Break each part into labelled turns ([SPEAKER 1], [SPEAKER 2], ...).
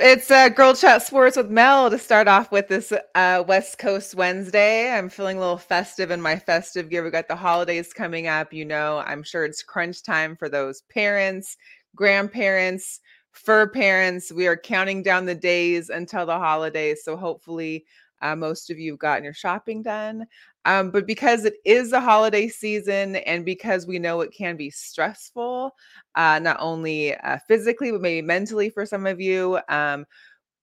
[SPEAKER 1] It's uh, Girl Chat Sports with Mel to start off with this uh, West Coast Wednesday. I'm feeling a little festive in my festive gear. We got the holidays coming up. You know, I'm sure it's crunch time for those parents, grandparents, fur parents. We are counting down the days until the holidays. So hopefully, uh, most of you have gotten your shopping done. Um, but because it is the holiday season and because we know it can be stressful, uh, not only uh, physically, but maybe mentally for some of you, um,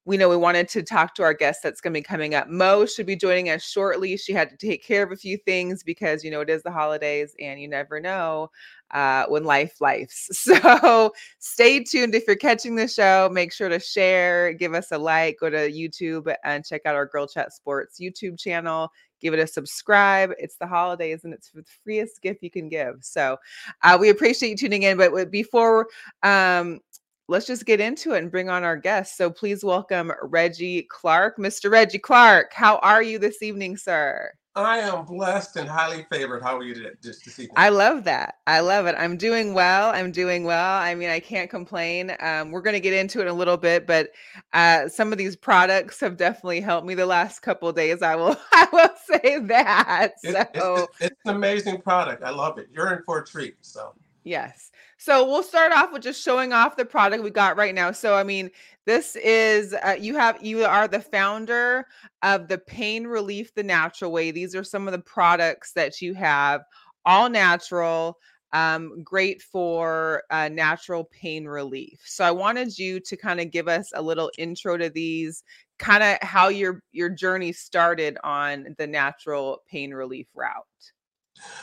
[SPEAKER 1] we know we wanted to talk to our guest that's going to be coming up. Mo should be joining us shortly. She had to take care of a few things because, you know, it is the holidays and you never know uh, when life lifes. So stay tuned. If you're catching the show, make sure to share, give us a like, go to YouTube and check out our Girl Chat Sports YouTube channel give it a subscribe. It's the holidays and it's the freest gift you can give. So uh, we appreciate you tuning in. But before um, let's just get into it and bring on our guest. So please welcome Reggie Clark. Mr. Reggie Clark, how are you this evening, sir?
[SPEAKER 2] I am blessed and highly favored. How are you today, this, this evening?
[SPEAKER 1] I love that. I love it. I'm doing well. I'm doing well. I mean, I can't complain. Um, we're going to get into it in a little bit, but uh, some of these products have definitely helped me the last couple days. I will. I will say that.
[SPEAKER 2] It, so. it's, it's an amazing product. I love it. You're in for a treat. So
[SPEAKER 1] yes. So we'll start off with just showing off the product we got right now. So I mean, this is uh, you have you are the founder of the Pain Relief the Natural Way. These are some of the products that you have, all natural, um, great for uh, natural pain relief. So I wanted you to kind of give us a little intro to these, kind of how your your journey started on the natural pain relief route.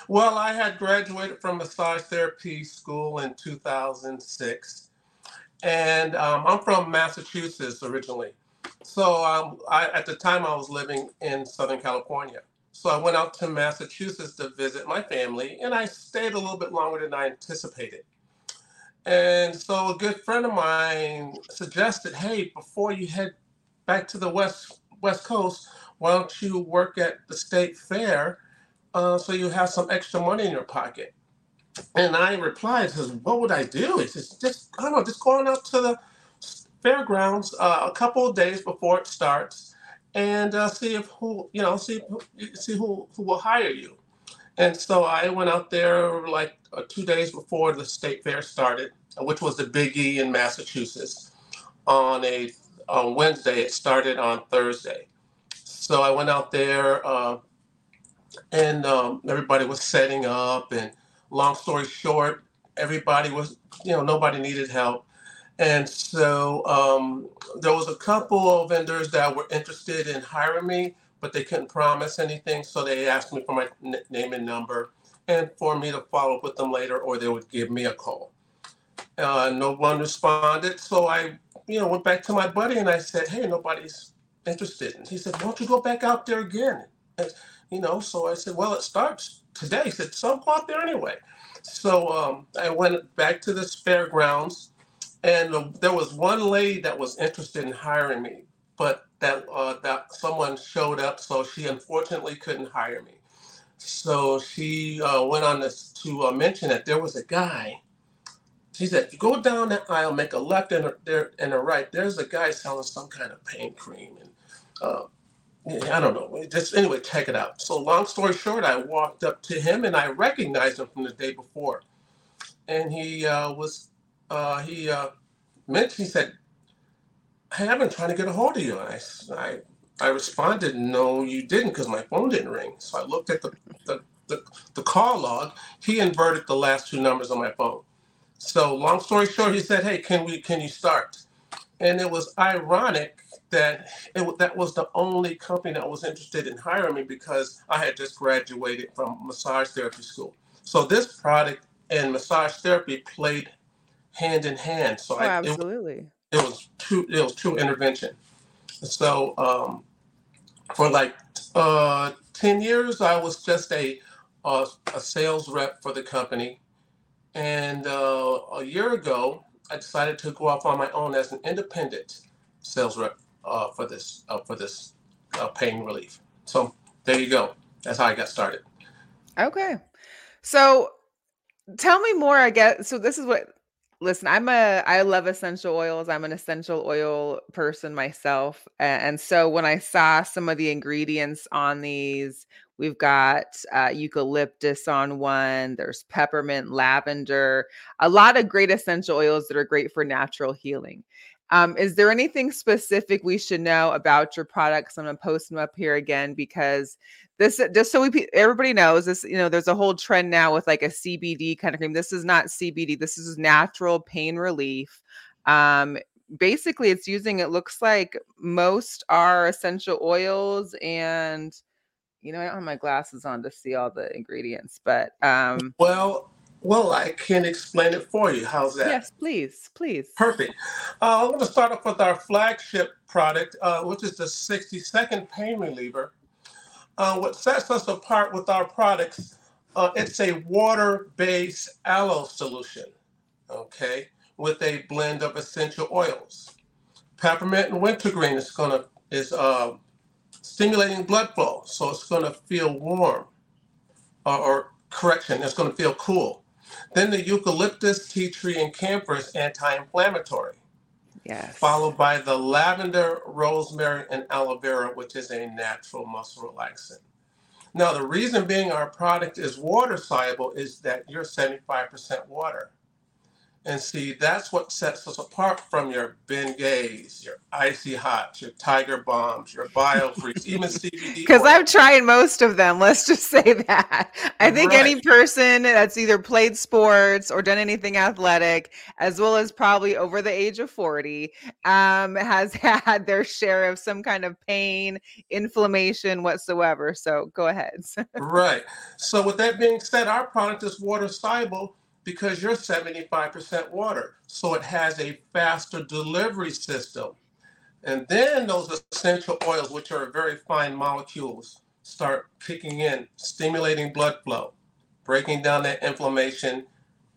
[SPEAKER 2] Well, I had graduated from massage therapy school in 2006, and um, I'm from Massachusetts originally. So um, I, at the time, I was living in Southern California. So I went out to Massachusetts to visit my family, and I stayed a little bit longer than I anticipated. And so a good friend of mine suggested, "Hey, before you head back to the west West Coast, why don't you work at the state fair uh, so you have some extra money in your pocket. And I replied, says, what would I do? He says, just, I don't know, just going out to the fairgrounds uh, a couple of days before it starts and uh, see if who, you know, see, see who, who will hire you. And so I went out there like uh, two days before the state fair started, which was the biggie in Massachusetts. On a on Wednesday, it started on Thursday. So I went out there, uh, and um, everybody was setting up. And long story short, everybody was, you know, nobody needed help. And so um, there was a couple of vendors that were interested in hiring me, but they couldn't promise anything. So they asked me for my n- name and number and for me to follow up with them later, or they would give me a call. Uh, no one responded. So I, you know, went back to my buddy and I said, hey, nobody's interested. And he said, why don't you go back out there again? And you know, so I said, well, it starts today. He said, so go out there anyway. So um, I went back to this fairgrounds, and uh, there was one lady that was interested in hiring me, but that uh, that someone showed up, so she unfortunately couldn't hire me. So she uh, went on this to uh, mention that there was a guy. She said, "You "Go down that aisle, make a left and a, there and a right. There's a guy selling some kind of pain cream and uh, I don't know. Just anyway, check it out. So long story short, I walked up to him and I recognized him from the day before, and he uh, was uh, he uh, mentioned he said, "Hey, I've been trying to get a hold of you." And I I, I responded, "No, you didn't, because my phone didn't ring." So I looked at the, the the the call log. He inverted the last two numbers on my phone. So long story short, he said, "Hey, can we can you start?" And it was ironic that it, that was the only company that was interested in hiring me because I had just graduated from massage therapy school. So this product and massage therapy played hand in hand. So
[SPEAKER 1] oh, I, absolutely,
[SPEAKER 2] it, it, was true. It was true intervention. So um, for like uh, ten years, I was just a a, a sales rep for the company, and uh, a year ago, I decided to go off on my own as an independent sales rep uh, for this uh, for this uh, pain relief. So there you go. That's how I got started.
[SPEAKER 1] Okay, so tell me more. I guess so. This is what Listen, I'm a I love essential oils. I'm an essential oil person myself. And so when I saw some of the ingredients on these, we've got uh, eucalyptus on one, there's peppermint, lavender, a lot of great essential oils that are great for natural healing. Um, is there anything specific we should know about your products? I'm going to post them up here again because this just so we everybody knows this you know there's a whole trend now with like a cbd kind of cream. This is not cbd this is natural pain relief. Um basically it's using it looks like most are essential oils and you know i don't have my glasses on to see all the ingredients but um
[SPEAKER 2] Well, well, I can explain it for you. How's that?
[SPEAKER 1] yes please please
[SPEAKER 2] Perfect. Uh, I'm going to start off with our flagship product, uh, which is the 60 second pain reliever. Uh, what sets us apart with our products, uh, it's a water-based aloe solution, okay, with a blend of essential oils. Peppermint and wintergreen is going to is uh, stimulating blood flow, so it's going to feel warm, or, or correction, it's going to feel cool. Then the eucalyptus, tea tree, and camphor is anti-inflammatory
[SPEAKER 1] yes
[SPEAKER 2] followed by the lavender, rosemary, and aloe vera, which is a natural muscle relaxant. Now, the reason being our product is water soluble is that you're 75% water. And see, that's what sets us apart from your Ben Bengays, your Icy Hots, your Tiger Balms, your Biofreeze, even CBD
[SPEAKER 1] Because. I've tried most of them. Let's just say that. I think any person that's either played sports or done anything athletic, as well as probably over the age of 40, um, has had their share of some kind of pain, inflammation whatsoever. So go ahead.
[SPEAKER 2] Right. So with that being said, our product is water soluble because you're 75% water. So it has a faster delivery system. And then those essential oils, which are very fine molecules, start kicking in, stimulating blood flow, breaking down that inflammation,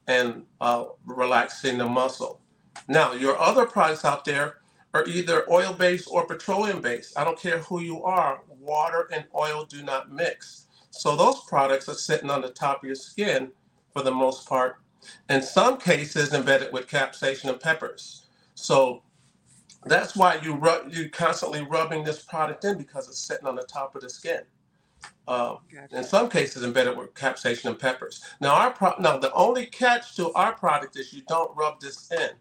[SPEAKER 2] and uh, relaxing the muscle. Now, your other products out there are either oil based or petroleum based. I don't care who you are, water and oil do not mix. So those products are sitting on the top of your skin for the most part. In some cases, embedded with capsaicin and peppers. So that's why you rub, you constantly rubbing this product in because it's sitting on the top of the skin. Uh, in some cases, embedded with capsaicin and peppers. Now, our pro- now the only catch to our product is you don't rub this in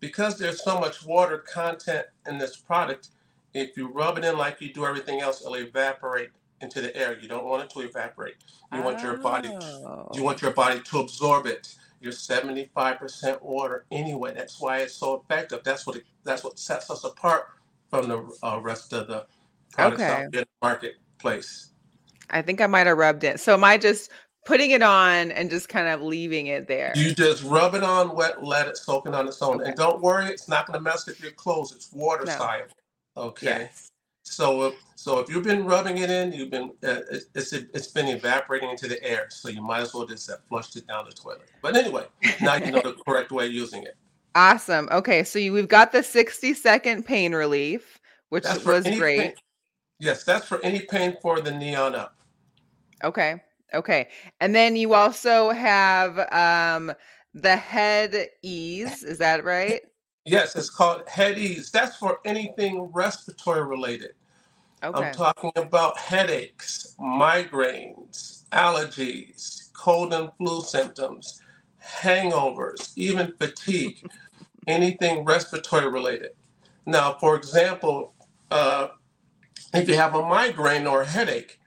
[SPEAKER 2] because there's so much water content in this product. If you rub it in like you do everything else, it'll evaporate into the air. You don't want it to evaporate. You want your body.
[SPEAKER 1] Oh.
[SPEAKER 2] You want your body to absorb it. You're 75% water anyway. That's why it's so effective. That's what it, that's what sets us apart from the uh, rest of the products
[SPEAKER 1] Okay.
[SPEAKER 2] out in the marketplace.
[SPEAKER 1] I think I might have rubbed it. So am I just putting it on and just kind of leaving it there?
[SPEAKER 2] You just rub it on wet, let it soak in on its own,
[SPEAKER 1] Okay.
[SPEAKER 2] and don't worry, it's not going to mess with your clothes. It's water
[SPEAKER 1] No.
[SPEAKER 2] soluble. Okay.
[SPEAKER 1] Yes.
[SPEAKER 2] So, if- so if you've been rubbing it in, you've been uh, it's it's it's been evaporating into the air. So you might as well just have flushed it down the toilet. But anyway, now you know the correct way of using it.
[SPEAKER 1] Awesome. Okay, so you, we've got the 60 second pain relief, which
[SPEAKER 2] That's
[SPEAKER 1] was great.
[SPEAKER 2] pain. Yes, that's for any pain for the neon up.
[SPEAKER 1] Okay. Okay. And then you also have um the head ease, is that right?
[SPEAKER 2] Yes, it's called head ease. That's for anything respiratory related.
[SPEAKER 1] Okay.
[SPEAKER 2] I'm talking about headaches, migraines, allergies, cold and flu symptoms, hangovers, even fatigue, anything respiratory related. Now, for example, uh, if you have a migraine or a headache,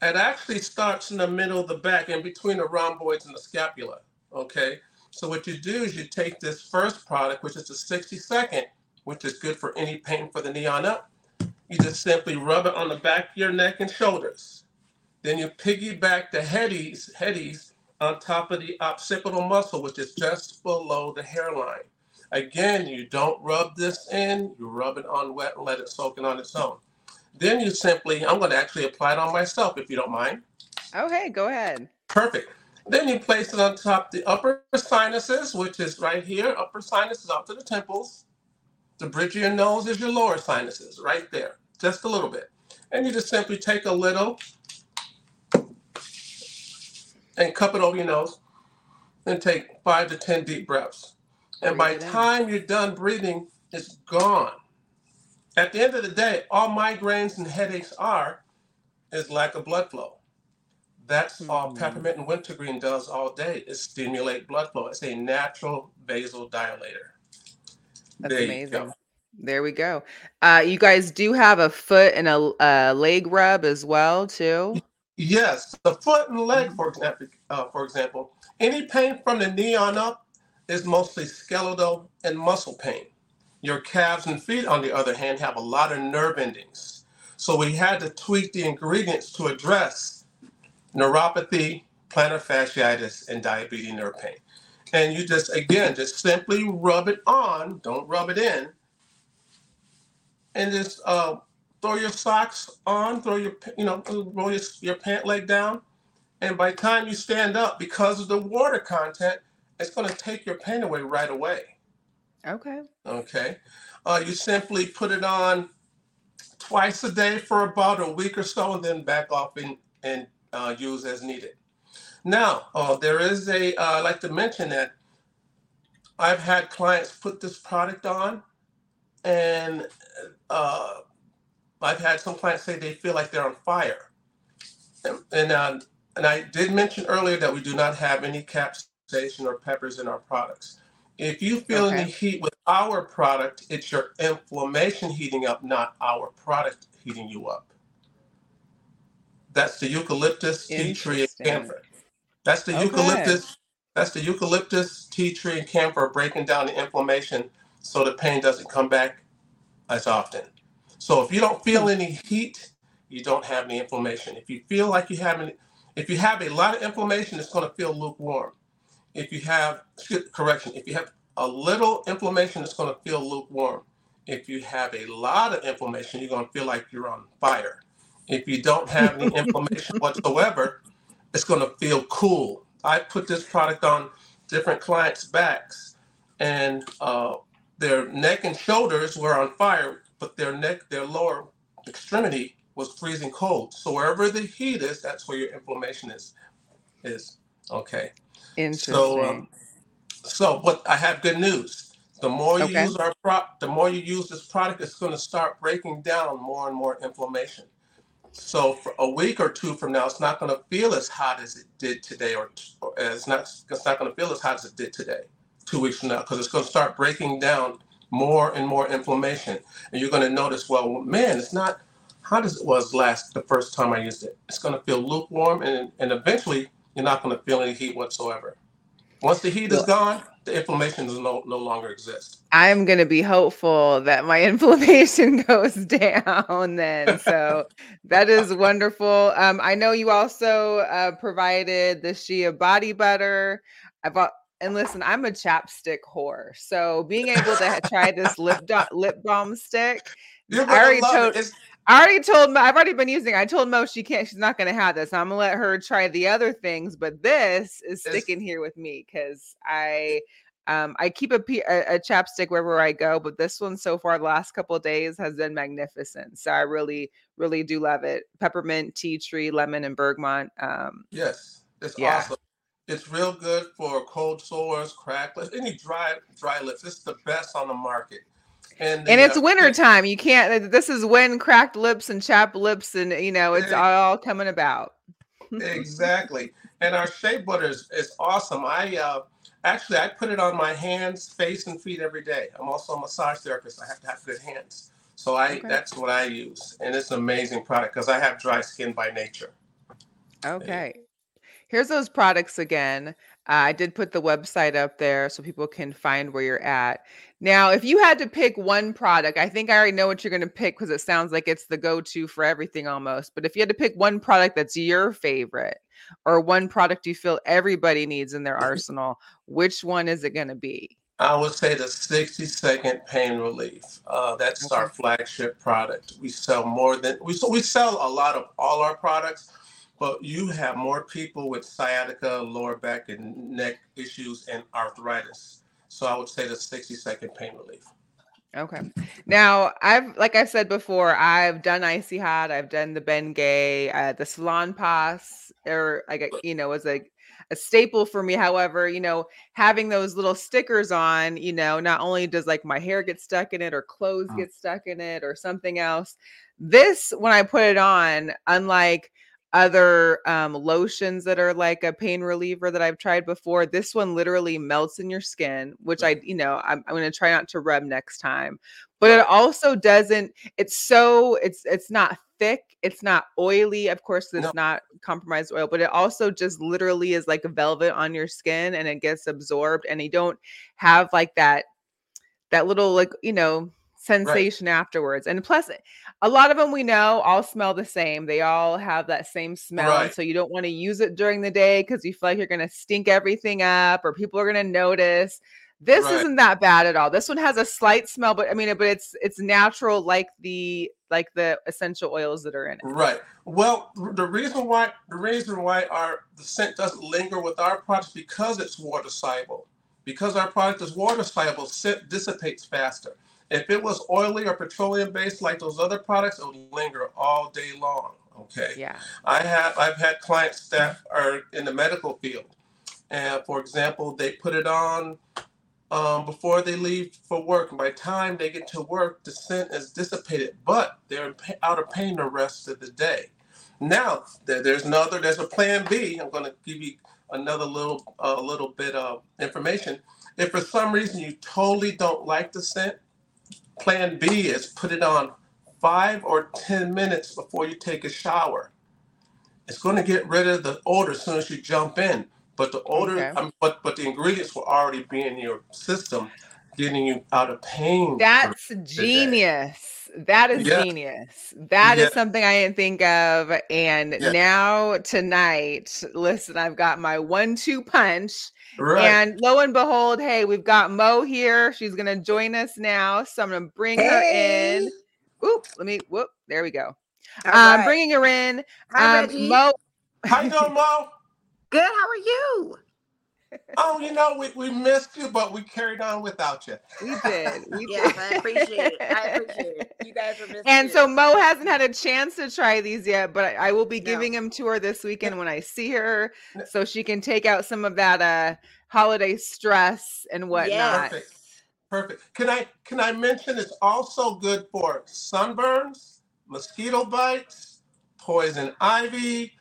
[SPEAKER 2] it actually starts in the middle of the back, in between the rhomboids and the scapula. Okay, so what you do is you take this first product, which is the 60 second, which is good for any pain for the knee on up. You just simply rub it on the back of your neck and shoulders. Then you piggyback the headies, headies on top of the occipital muscle, which is just below the hairline. Again, you don't rub this in, you rub it on wet and let it soak in on its own. Then you simply, I'm going to actually apply it on myself if you don't mind.
[SPEAKER 1] Okay, go ahead.
[SPEAKER 2] Perfect. Then you place it on top the upper sinuses, which is right here. Upper sinuses up to the temples. The bridge of your nose is your lower sinuses, right there, just a little bit. And you just simply take a little and cup it over your nose and take five to 10 deep breaths. And by the time you're done breathing, it's gone. At the end of the day, all migraines and headaches are is lack of blood flow. That's mm-hmm. all peppermint and wintergreen does all day is stimulate blood flow. It's a natural vasodilator.
[SPEAKER 1] That's there amazing. There we go. Uh, you guys do have a foot and a, a leg rub as well, too.
[SPEAKER 2] Yes, the foot and leg, mm-hmm. for example, uh, for example, any pain from the knee on up is mostly skeletal and muscle pain. Your calves and feet, on the other hand, have a lot of nerve endings. So we had to tweak the ingredients to address neuropathy, plantar fasciitis, and diabetes nerve pain. And you just, again, just simply rub it on, don't rub it in, and just uh, throw your socks on, throw your, you know, roll your, your pant leg down. And by the time you stand up, because of the water content, it's going to take your pain away right away.
[SPEAKER 1] Okay.
[SPEAKER 2] Okay. Uh, you simply put it on twice a day for about a week or so, and then back off and, and uh, use as needed. Now, uh, there is a, uh, I'd like to mention that I've had clients put this product on, and uh, I've had some clients say they feel like they're on fire. And, and, uh, and I did mention earlier that we do not have any capsaicin or peppers in our products. If you feel okay. any heat with our product, it's your inflammation heating up, not our product heating you up. That's the eucalyptus, tea tree, and camphor. That's the okay. eucalyptus. That's the eucalyptus, tea tree, and camphor breaking down the inflammation so the pain doesn't come back as often. So if you don't feel hmm. any heat, you don't have any inflammation. If you feel like you have any, if you have a lot of inflammation, it's going to feel lukewarm. If you have correction, if you have a little inflammation, it's going to feel lukewarm. If you have a lot of inflammation, you're going to feel like you're on fire. If you don't have any inflammation whatsoever, it's going to feel cool. I put this product on different clients' backs, and uh, their neck and shoulders were on fire, but their neck, their lower extremity was freezing cold. So wherever the heat is, that's where your inflammation is. Is okay.
[SPEAKER 1] Interesting. So, um,
[SPEAKER 2] so, but I have good news. The more you okay. use our product, the more you use this product, it's going to start breaking down more and more inflammation. So for a week or two from now, it's not going to feel as hot as it did today, or, or uh, it's not it's not going to feel as hot as it did today. Two weeks from now, because it's going to start breaking down more and more inflammation, and you're going to notice, well, man, it's not hot as it was last the first time I used it. It's going to feel lukewarm, and and eventually you're not going to feel any heat whatsoever. Once the heat is gone, the inflammation does no, no longer exist.
[SPEAKER 1] I'm going to be hopeful that my inflammation goes down then. So that is wonderful. Um, I know you also uh, provided the Shea body butter. I bought, and listen, I'm a chapstick whore. So being able to try this lip do- lip balm stick,
[SPEAKER 2] You're I already told.
[SPEAKER 1] I already told Mo, I've already been using. I told Mo she can't. She's not going to have this. I'm gonna let her try the other things, but this is sticking here with me because I, um, I keep a, a, a chapstick wherever I go, but this one so far the last couple of days has been magnificent. So I really, really do love it. Peppermint, tea tree, lemon, and bergamot. Um,
[SPEAKER 2] yes, it's yeah. awesome. It's real good for cold sores, cracked lips, any dry dry lips. It's the best on the market.
[SPEAKER 1] And, and it's uh, winter time. You can't. This is when cracked lips and chapped lips, and you know it's all coming about.
[SPEAKER 2] exactly. And our shea butter is, is awesome. I uh, actually I put it on my hands, face, and feet every day. I'm also a massage therapist. I have to have good hands, so I okay. that's what I use, and it's an amazing product because I have dry skin by nature.
[SPEAKER 1] Okay. Here's those products again. Uh, I did put the website up there so people can find where you're at. Now, if you had to pick one product, I think I already know what you're going to pick because it sounds like it's the go to for everything almost. But if you had to pick one product that's your favorite or one product you feel everybody needs in their arsenal, which one is it going to be?
[SPEAKER 2] I would say the 60 second pain relief. Uh, that's okay. our flagship product. We sell more than we so we sell a lot of all our products, but you have more people with sciatica, lower back and neck issues, and arthritis. So I would say the 60 second pain relief.
[SPEAKER 1] Okay. Now, I've like I said before, I've done icy hot, I've done the Bengay, uh, the Salonpas, or like you know, was like a staple for me. However, you know, having those little stickers on, you know, not only does like my hair get stuck in it or clothes
[SPEAKER 2] Mm.
[SPEAKER 1] get stuck in it or something else. This, when I put it on, unlike other um, lotions that are like a pain reliever that I've tried before, this one literally melts in your skin, which I, you know, I'm, I'm going to try not to rub next time. But it also doesn't. It's so it's it's not thick. It's not oily. Of course, it's
[SPEAKER 2] No.
[SPEAKER 1] not compromised oil, but it also just literally is like a velvet on your skin, and it gets absorbed, and you don't have like that that little like you know sensation afterwards. And plus, eh, a lot of them we know all smell the same. They all have that same smell,
[SPEAKER 2] Right.
[SPEAKER 1] so you don't want to use it during the day because you feel like you're going to stink everything up, or people are going to notice. This
[SPEAKER 2] Right.
[SPEAKER 1] isn't that bad at all. This one has a slight smell, but I mean, but it's it's natural, like the like the essential oils that are in it.
[SPEAKER 2] Right. Well, the reason why the reason why our the scent doesn't linger with our product is because it's water soluble. Because our product is water soluble, scent dissipates faster. If it was oily or petroleum based like those other products, it would linger all day long. Okay.
[SPEAKER 1] Yeah.
[SPEAKER 2] I have I've had clients that are in the medical field, and for example, they put it on um, before they leave for work, and by the time they get to work, the scent is dissipated, but they're out of pain the rest of the day. Now there's another there's a plan B. I'm going to give you another little a little bit of information. If for some reason you totally don't like the scent, plan B is put it on five or ten minutes before you take a shower. It's going to get rid of the odor as soon as you jump in. But the odor,
[SPEAKER 1] Okay.
[SPEAKER 2] I mean, but but the ingredients will already be in your system, getting you out of pain.
[SPEAKER 1] That's genius. That is
[SPEAKER 2] Yeah.
[SPEAKER 1] genius. That is
[SPEAKER 2] Yeah.
[SPEAKER 1] something I didn't think of. And
[SPEAKER 2] Yeah.
[SPEAKER 1] now tonight, listen, I've got my one-two punch.
[SPEAKER 2] right.
[SPEAKER 1] And lo and behold, hey, we've got Mo here. She's gonna join us now. So I'm gonna bring her in. Oop, let me whoop. There we go.
[SPEAKER 3] All
[SPEAKER 1] Um,
[SPEAKER 3] right.
[SPEAKER 1] bringing her in.
[SPEAKER 3] Hi,
[SPEAKER 1] Um,
[SPEAKER 3] Reggie.
[SPEAKER 1] Mo.
[SPEAKER 2] How you doing, Mo?
[SPEAKER 3] Good. How are you?
[SPEAKER 2] Oh, you know, we, we missed you, but we carried on without you.
[SPEAKER 1] We did. We
[SPEAKER 3] Yes,
[SPEAKER 1] did.
[SPEAKER 3] I appreciate it. I appreciate it. You guys are missing
[SPEAKER 1] And
[SPEAKER 3] it.
[SPEAKER 1] so Mo hasn't had a chance to try these yet, but I, I will be
[SPEAKER 3] No.
[SPEAKER 1] giving them to her this weekend when I see her, so she can take out some of that uh holiday stress and whatnot.
[SPEAKER 2] Perfect. Perfect. Can I can I mention it's also good for sunburns, mosquito bites, poison ivy.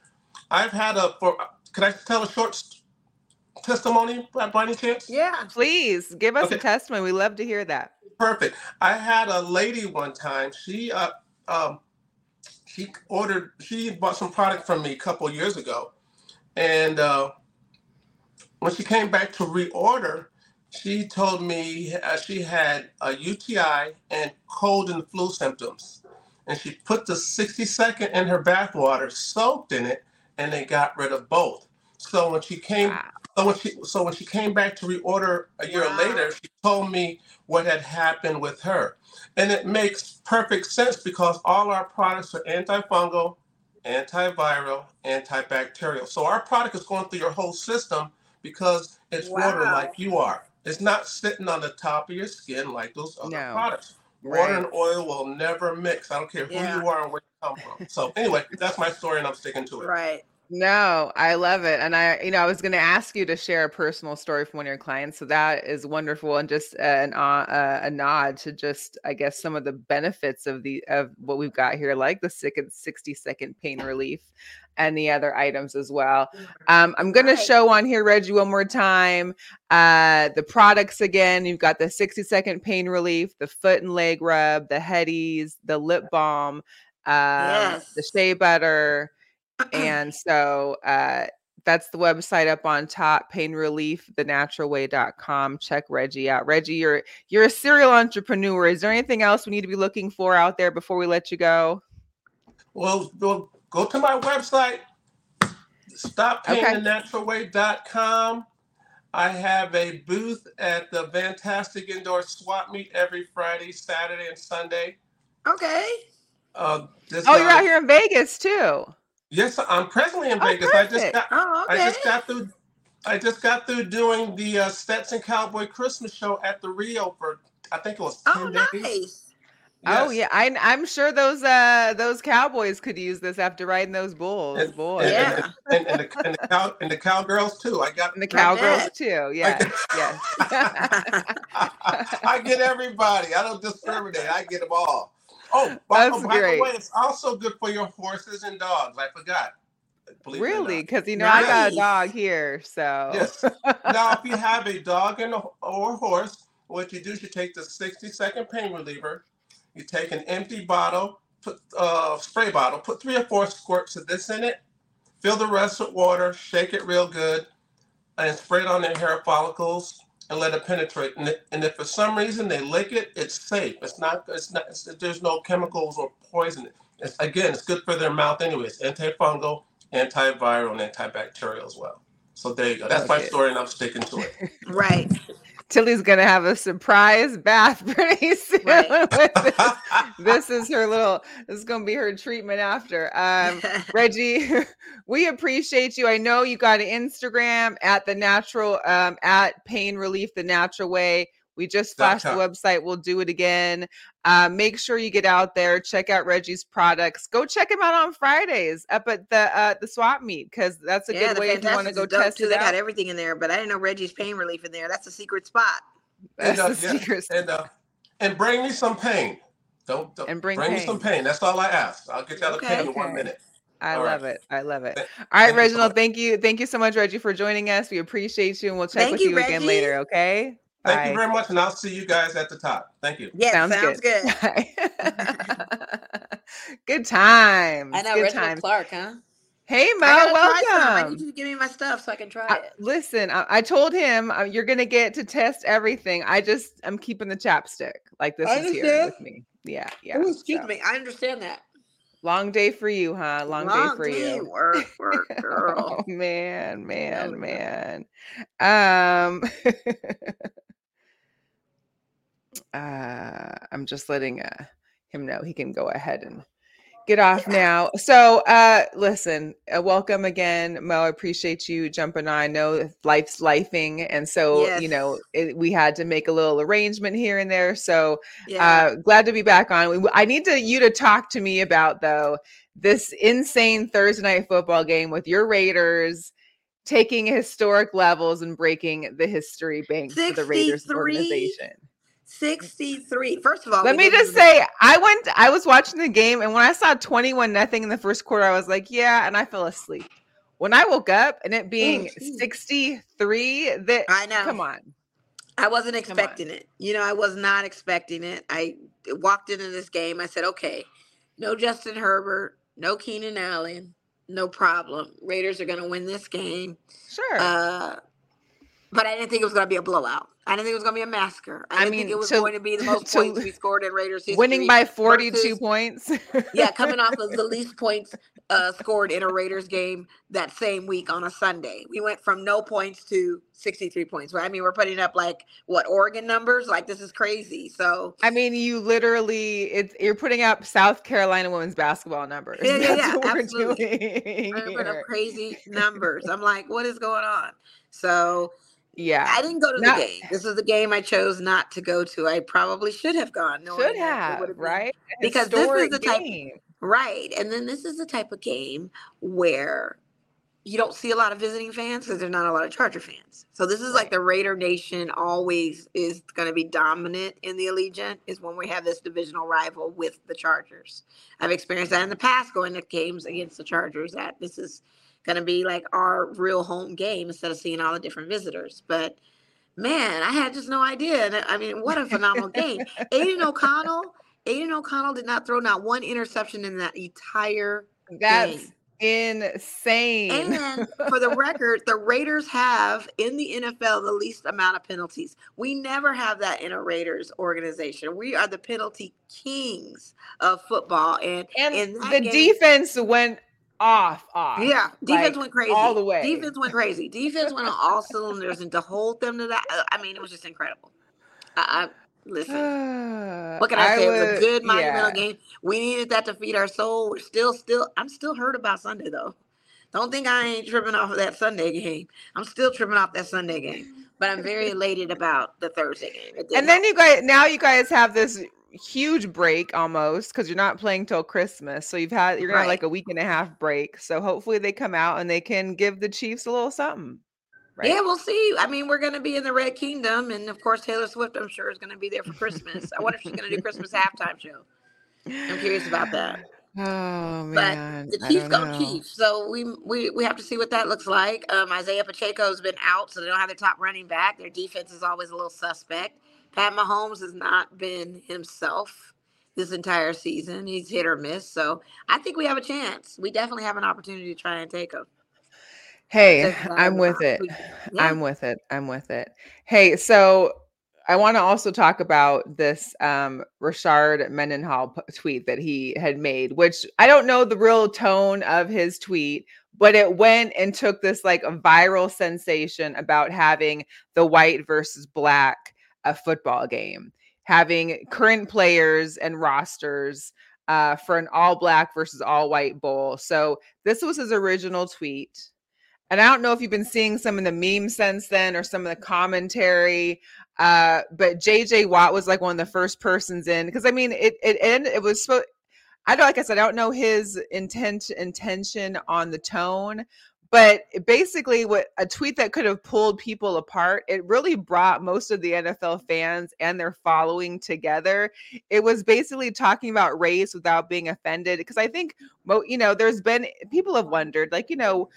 [SPEAKER 2] I've had a for. Can I tell a short s- testimony by, by any chance?
[SPEAKER 3] yeah.
[SPEAKER 1] Please give us a testimony. We love to hear that.
[SPEAKER 2] Perfect. I had a lady one time. She uh um she ordered she bought some product from me a couple years ago, and uh, when she came back to reorder, she told me uh, she had a UTI and cold and flu symptoms, and she put the 60 second in her bath water, soaked in it, and they got rid of both. So when she came
[SPEAKER 1] Wow.
[SPEAKER 2] So when she so when she came back to reorder a year
[SPEAKER 3] Wow.
[SPEAKER 2] later, she told me what had happened with her. And it makes perfect sense because all our products are antifungal, antiviral, antibacterial. So our product is going through your whole system because it's water like you are. It's not sitting on the top of your skin like those other
[SPEAKER 1] No.
[SPEAKER 2] products. Water
[SPEAKER 1] Right.
[SPEAKER 2] and oil will never mix. I don't care who
[SPEAKER 3] Yeah.
[SPEAKER 2] you are and where you come from. So anyway, that's my story and I'm sticking to it.
[SPEAKER 3] Right.
[SPEAKER 1] No, I love it. And I, you know, I was going to ask you to share a personal story from one of your clients. So that is wonderful. And just uh, an, uh, uh, a nod to just, I guess, some of the benefits of the, of what we've got here, like the second 60 second pain relief and the other items as well. Um, I'm going to show on here, Reggie, one more time. Uh, the products again, you've got the 60 second pain relief, the foot and leg rub, the headies, the lip balm, the
[SPEAKER 3] Yes.
[SPEAKER 1] shea butter, and so uh that's the website up on top pain relief thenaturalway.com check reggie out reggie you're you're a serial entrepreneur is there anything else we need to be looking for out there before we let you go
[SPEAKER 2] Well, go, go to my website,
[SPEAKER 1] Okay.
[SPEAKER 2] stoppainthenaturalway.com. I have a booth at the Fantastic Indoor Swap Meet every Friday, Saturday, and Sunday.
[SPEAKER 3] Okay.
[SPEAKER 2] Uh, this,
[SPEAKER 1] oh you're out here in vegas too
[SPEAKER 2] Yes, I'm presently in
[SPEAKER 1] Oh,
[SPEAKER 2] Vegas. I just got
[SPEAKER 3] Oh,
[SPEAKER 2] I just got through I just got through doing the uh, Stetson Cowboy Christmas show at the Rio for I think it was 10
[SPEAKER 3] oh,
[SPEAKER 2] days.
[SPEAKER 3] nice.
[SPEAKER 1] Oh yeah, I, I'm sure those uh those cowboys could use this after riding those bulls,
[SPEAKER 2] And-
[SPEAKER 1] boy,
[SPEAKER 2] and,
[SPEAKER 3] Yeah.
[SPEAKER 2] and, and, the, and the cow and the cowgirls too. I got
[SPEAKER 1] the cowgirls too. Yeah, yes.
[SPEAKER 2] I get everybody. I don't discriminate. I get them all. Oh, by,
[SPEAKER 1] That's
[SPEAKER 2] oh, by
[SPEAKER 1] great.
[SPEAKER 2] the way, it's also good for your horses and dogs. I forgot. Believe
[SPEAKER 1] really? Because you know I got a dog here, so
[SPEAKER 2] Yes. now, if you have a dog and a, or a horse, what you do is you take the 60 second pain reliever, you take an empty bottle, put uh, spray bottle, put three or four squirts of this in it, fill the rest with water, shake it real good, and spray it on their hair follicles and let it penetrate. And, if- and if for some reason they lick it, it's safe. It's not. It's not. It's, there's no chemicals or poison. It's, again, it's good for their mouth anyway. It's Antifungal, antiviral, and antibacterial as well. So there you go. That's my story, and I'm sticking to it.
[SPEAKER 3] right.
[SPEAKER 1] Tilly's gonna have a surprise bath pretty soon.
[SPEAKER 3] Right.
[SPEAKER 1] this. this is her little. This is gonna be her treatment after. Um, Reggie, we appreciate you. I know you got an Instagram at the natural um, at Pain Relief the Natural Way. We just flashed the website. We'll do it again. Uh, make sure you get out there, check out Reggie's products. Go check him out on Fridays up at the uh, the swap meet because that's a
[SPEAKER 3] yeah,
[SPEAKER 1] good way if you want to go test
[SPEAKER 3] too.
[SPEAKER 1] it
[SPEAKER 3] They
[SPEAKER 1] out.
[SPEAKER 3] got everything in there, but I didn't know Reggie's pain relief in there. That's a secret spot.
[SPEAKER 1] That's
[SPEAKER 2] and, uh,
[SPEAKER 1] the
[SPEAKER 2] yeah,
[SPEAKER 1] secret.
[SPEAKER 2] and, uh, and bring me some pain. Don't, don't
[SPEAKER 1] And bring bring
[SPEAKER 2] me some
[SPEAKER 1] pain.
[SPEAKER 2] pain. That's all I ask. I'll get you out of
[SPEAKER 3] Okay.
[SPEAKER 2] pain in one minute.
[SPEAKER 1] I
[SPEAKER 2] All right.
[SPEAKER 1] love it. I love it.
[SPEAKER 2] Th-
[SPEAKER 1] All right,
[SPEAKER 2] thank you so
[SPEAKER 1] Reginald.
[SPEAKER 2] much.
[SPEAKER 1] Thank you. Thank you so much, Reggie, for joining us. We appreciate you, and we'll check
[SPEAKER 3] Thank
[SPEAKER 1] with
[SPEAKER 3] you,
[SPEAKER 1] you, again later. Okay.
[SPEAKER 2] Thank
[SPEAKER 1] Bye.
[SPEAKER 2] you very much, and I'll see you guys at the top. Thank you.
[SPEAKER 3] Yeah,
[SPEAKER 1] Sounds
[SPEAKER 3] sounds,
[SPEAKER 1] good.
[SPEAKER 3] good.
[SPEAKER 1] Bye. good times.
[SPEAKER 3] I know
[SPEAKER 1] Good
[SPEAKER 3] Reginald
[SPEAKER 1] times.
[SPEAKER 3] Clark, huh?
[SPEAKER 1] Hey, Mo.
[SPEAKER 3] I gotta try some. I
[SPEAKER 1] Welcome.
[SPEAKER 3] need you to give me my stuff so I can try
[SPEAKER 1] Uh,
[SPEAKER 3] it.
[SPEAKER 1] listen, I, I told him uh, you're gonna get to test everything. I just I'm keeping the chapstick. Like this
[SPEAKER 3] I
[SPEAKER 1] is here with me. Yeah, yeah.
[SPEAKER 3] oh, excuse
[SPEAKER 1] so.
[SPEAKER 3] me. I understand that.
[SPEAKER 1] Long day for you, huh? Long, day for
[SPEAKER 3] day,
[SPEAKER 1] you.
[SPEAKER 3] Work, work, girl.
[SPEAKER 1] Oh man, man, man. Um uh I'm just letting uh him know he can go ahead and get off now. So uh listen, uh, welcome again, Mo. I appreciate you jumping on. I know life's lifing, and so you know it, we had to make a little arrangement here and there. So
[SPEAKER 3] Yeah.
[SPEAKER 1] uh, glad to be back on. I need to you to talk to me about though this insane Thursday night football game with your Raiders taking historic levels and breaking the history bank for the Raiders organization.
[SPEAKER 3] 63. First of all,
[SPEAKER 1] Let me just say, I went, I was watching the game, and when I saw 21 nothing in the first quarter, I was like, yeah, and I fell asleep. When I woke up and it being
[SPEAKER 3] geez.
[SPEAKER 1] 63, that
[SPEAKER 3] I know.
[SPEAKER 1] come on.
[SPEAKER 3] I wasn't expecting it. You know, I was not expecting it. I walked into this game. I said, okay, no Justin Herbert, no Keenan Allen, no problem. Raiders are going to win this game.
[SPEAKER 1] Sure.
[SPEAKER 3] Uh, but I didn't think it was going to be a blowout. I didn't think it was going to be a massacre. I
[SPEAKER 1] I
[SPEAKER 3] didn't
[SPEAKER 1] mean,
[SPEAKER 3] think it was going to be the most
[SPEAKER 1] to
[SPEAKER 3] points we scored in Raiders history.
[SPEAKER 1] Winning by 42
[SPEAKER 3] versus-
[SPEAKER 1] points.
[SPEAKER 3] yeah, coming off of the least points uh, scored in a Raiders game that same week on a Sunday. We went from no points to 63 points. I mean, we're putting up like what Oregon numbers? Like this is crazy. So
[SPEAKER 1] I mean, you literally it's you're putting up South Carolina women's basketball numbers.
[SPEAKER 3] Yeah, yeah,
[SPEAKER 1] That's
[SPEAKER 3] yeah,
[SPEAKER 1] what we're
[SPEAKER 3] absolutely.
[SPEAKER 1] doing
[SPEAKER 3] we're putting up crazy numbers. I'm like, what is going on? So
[SPEAKER 1] Yeah.
[SPEAKER 3] I didn't go to the game. This is the game I chose not to go to. I probably should have gone. knowing
[SPEAKER 1] Should have,
[SPEAKER 3] been-
[SPEAKER 1] right?
[SPEAKER 3] Because this is the type-
[SPEAKER 1] game.
[SPEAKER 3] Right. And then this is the type of game where you don't see a lot of visiting fans because there's not a lot of Charger fans. So this is like the Raider Nation always is going to be dominant in the Allegiant is when we have this divisional rival with the Chargers. I've experienced that in the past going to games against the Chargers that this is going to be like our real home game instead of seeing all the different visitors. But man, I had just no idea. I I mean, what a phenomenal game. Aidan O'Connell, Aidan O'Connell did not throw not one interception in that entire
[SPEAKER 1] That's
[SPEAKER 3] game.
[SPEAKER 1] insane.
[SPEAKER 3] And for the record, the Raiders have in the NFL the least amount of penalties. We never have that in a Raiders organization. We are the penalty kings of football. And,
[SPEAKER 1] and
[SPEAKER 3] in
[SPEAKER 1] the
[SPEAKER 3] game-
[SPEAKER 1] defense went off, off.
[SPEAKER 3] yeah, defense
[SPEAKER 1] like,
[SPEAKER 3] went crazy.
[SPEAKER 1] all the way.
[SPEAKER 3] Defense went crazy. Defense went on all cylinders, and to hold them to that, uh, I mean, it was just incredible. I, I listen. What can I, say? it was a good monumental
[SPEAKER 1] yeah.
[SPEAKER 3] game. We needed that to feed our soul. We're still, still. I'm still hurt about Sunday though. Don't think I ain't tripping off of that Sunday game. I'm still tripping off that Sunday game, but I'm very elated about the Thursday game.
[SPEAKER 1] And then
[SPEAKER 3] help.
[SPEAKER 1] you guys now you guys have this huge break almost because you're not playing till Christmas. So you've had you're gonna have like a week and a half break. So hopefully they come out and they can give the Chiefs a little something.
[SPEAKER 3] Right? Yeah, we'll see. I mean, we're gonna be in the Red Kingdom, and of course Taylor Swift, I'm sure, is gonna be there for Christmas. I wonder if she's gonna do Christmas halftime show. I'm curious about that.
[SPEAKER 1] Oh man,
[SPEAKER 3] but the Chiefs go Chiefs, so we we we have to see what that looks like. Um, Isaiah Pacheco's been out, so they don't have their top running back. Their defense is always a little suspect. Pat Mahomes has not been himself this entire season. He's hit or miss, so I think we have a chance. We definitely have an opportunity to try and take him.
[SPEAKER 1] Hey, I'm with it. Yeah. I'm with it. I'm with it. Hey, so I want to also talk about this um, Rashard Mendenhall tweet that he had made, which I don't know the real tone of his tweet, but it went and took this like viral sensation about having the white versus black a football game, having current players and rosters uh, for an all black versus all white bowl. So this was his original tweet. And I don't know if you've been seeing some of the memes since then or some of the commentary. Uh, but JJ Watt was like one of the first persons in because I mean it it and it was I don't like I said, I don't know his intent intention on the tone, but basically what a tweet that could have pulled people apart it really brought most of the nfl fans and their following together. It was basically talking about race without being offended because i think you know there's been people have wondered like you know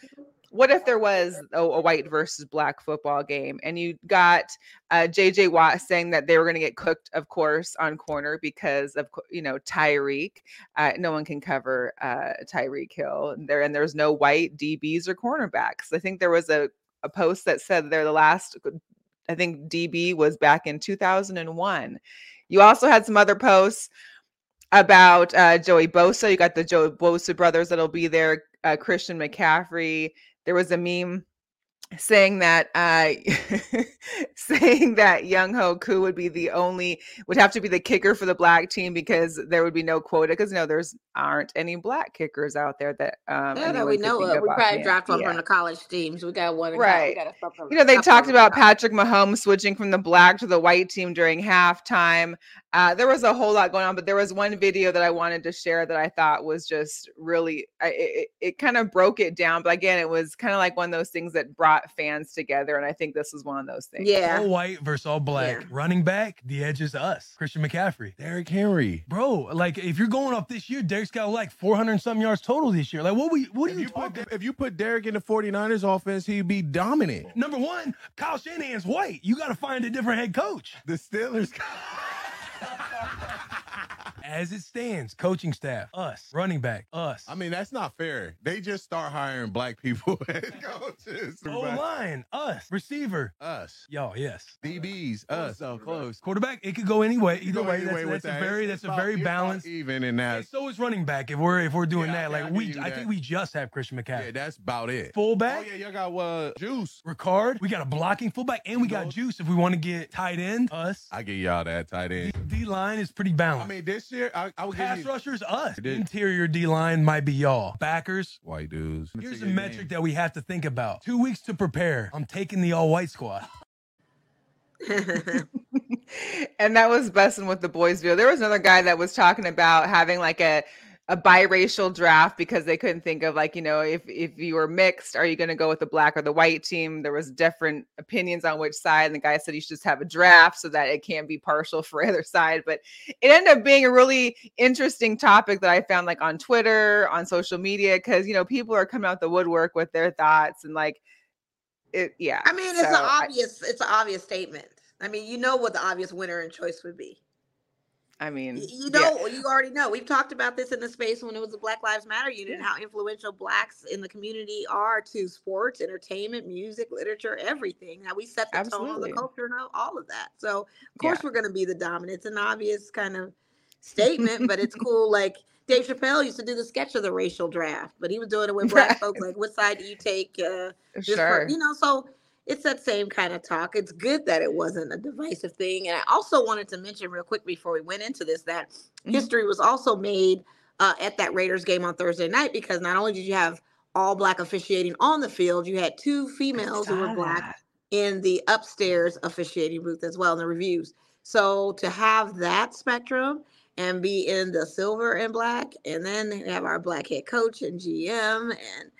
[SPEAKER 1] what if there was a, a, white versus black football game and you got uh, JJ Watt saying that they were going to get cooked, of course, on corner because of you know Tyreek. Uh, no one can cover uh, Tyreek Hill there, and there's no white DBs or cornerbacks. I think there was a a post that said they're the last. I think DB was back in 2001. You also had some other posts about uh, Joey Bosa. You got the Joey Bosa brothers that'll be there. Uh, Christian McCaffrey there was a meme saying that uh saying that Younghoe Koo would be the only would have to be the kicker for the black team because there would be no quota because no there's aren't any black kickers out there that um
[SPEAKER 3] we know of. We probably dropped one yeah. from the college teams. We got one
[SPEAKER 1] right. Got you know they talked about Patrick Mahomes switching from the black to the white team during halftime. Uh, there was a whole lot going on, but there was one video that I wanted to share that I thought was just really, I, it, it kind of broke it down. But again, it was kind of like one of those things that brought fans together. And I think this is one of those things.
[SPEAKER 3] Yeah.
[SPEAKER 4] All white versus all black. Yeah. Running back, the edge is us. Christian McCaffrey. Derrick Henry. Bro, like if you're going off this year, Derrick's got like 400 some yards total this year. Like what we, what
[SPEAKER 5] if
[SPEAKER 4] are you,
[SPEAKER 5] you talking? Put, if you put Derrick in the 49ers offense, he'd be dominant.
[SPEAKER 4] Number one, Kyle Shanahan's white. You got to find a different head coach.
[SPEAKER 5] The Steelers.
[SPEAKER 4] As it stands, coaching staff, us, running back, us.
[SPEAKER 5] I mean, that's not fair. They just start hiring black people as coaches.
[SPEAKER 4] O line, us. Receiver,
[SPEAKER 5] us.
[SPEAKER 4] Y'all, yes.
[SPEAKER 5] DBs, us. So close.
[SPEAKER 4] Quarterback, it could go anyway. Either way, that's, that's that. a very that's a very balanced.
[SPEAKER 5] Even in that.
[SPEAKER 4] so is running back. If we're if we're doing yeah, that, like we, I that. think we just have Christian McCaffrey.
[SPEAKER 5] Yeah, that's about it.
[SPEAKER 4] Fullback.
[SPEAKER 5] Oh yeah, y'all got uh, Juice,
[SPEAKER 4] Ricard. We got a blocking fullback, and we got Juice if we want to get tight end. Us.
[SPEAKER 5] I get y'all that tight end.
[SPEAKER 4] D line is pretty balanced.
[SPEAKER 5] I mean, this year I, I would
[SPEAKER 4] pass
[SPEAKER 5] you,
[SPEAKER 4] rushers us. Interior D line might be y'all. Backers,
[SPEAKER 5] white dudes.
[SPEAKER 4] Here's a metric game. that we have to think about. Two weeks to prepare. I'm taking the all white squad.
[SPEAKER 1] and that was Bussin' with the boys view. There was another guy that was talking about having like a a biracial draft because they couldn't think of like you know if if you were mixed are you going to go with the black or the white team? There was different opinions on which side and the guy said you should just have a draft so that it can't be partial for either side but it ended up being a really interesting topic that i found like on twitter on social media because you know people are coming out the woodwork with their thoughts and like it yeah
[SPEAKER 3] i mean it's so an obvious I, it's an obvious statement. I mean you know what the obvious winner and choice would be
[SPEAKER 1] I mean,
[SPEAKER 3] you know, yeah. you already know. We've talked about this in the space when it was the Black Lives Matter unit, yeah. how influential blacks in the community are to sports, entertainment, music, literature, everything. Now we set the Absolutely. tone of the culture and all of that. So of course yeah. we're going to be the dominant. It's an obvious kind of statement, but it's cool. Like Dave Chappelle used to do the sketch of the racial draft, but he was doing it with black folks. Like, what side do you take? Uh,
[SPEAKER 1] sure.
[SPEAKER 3] you know, so it's that same kind of talk. It's good that it wasn't a divisive thing. And I also wanted to mention real quick before we went into this that mm-hmm. history was also made uh, at that Raiders game on Thursday night because not only did you have all black officiating on the field, you had two females who were black in the upstairs officiating booth as well in the reviews. So to have that spectrum and be in the silver and black, and then have our black head coach and GM and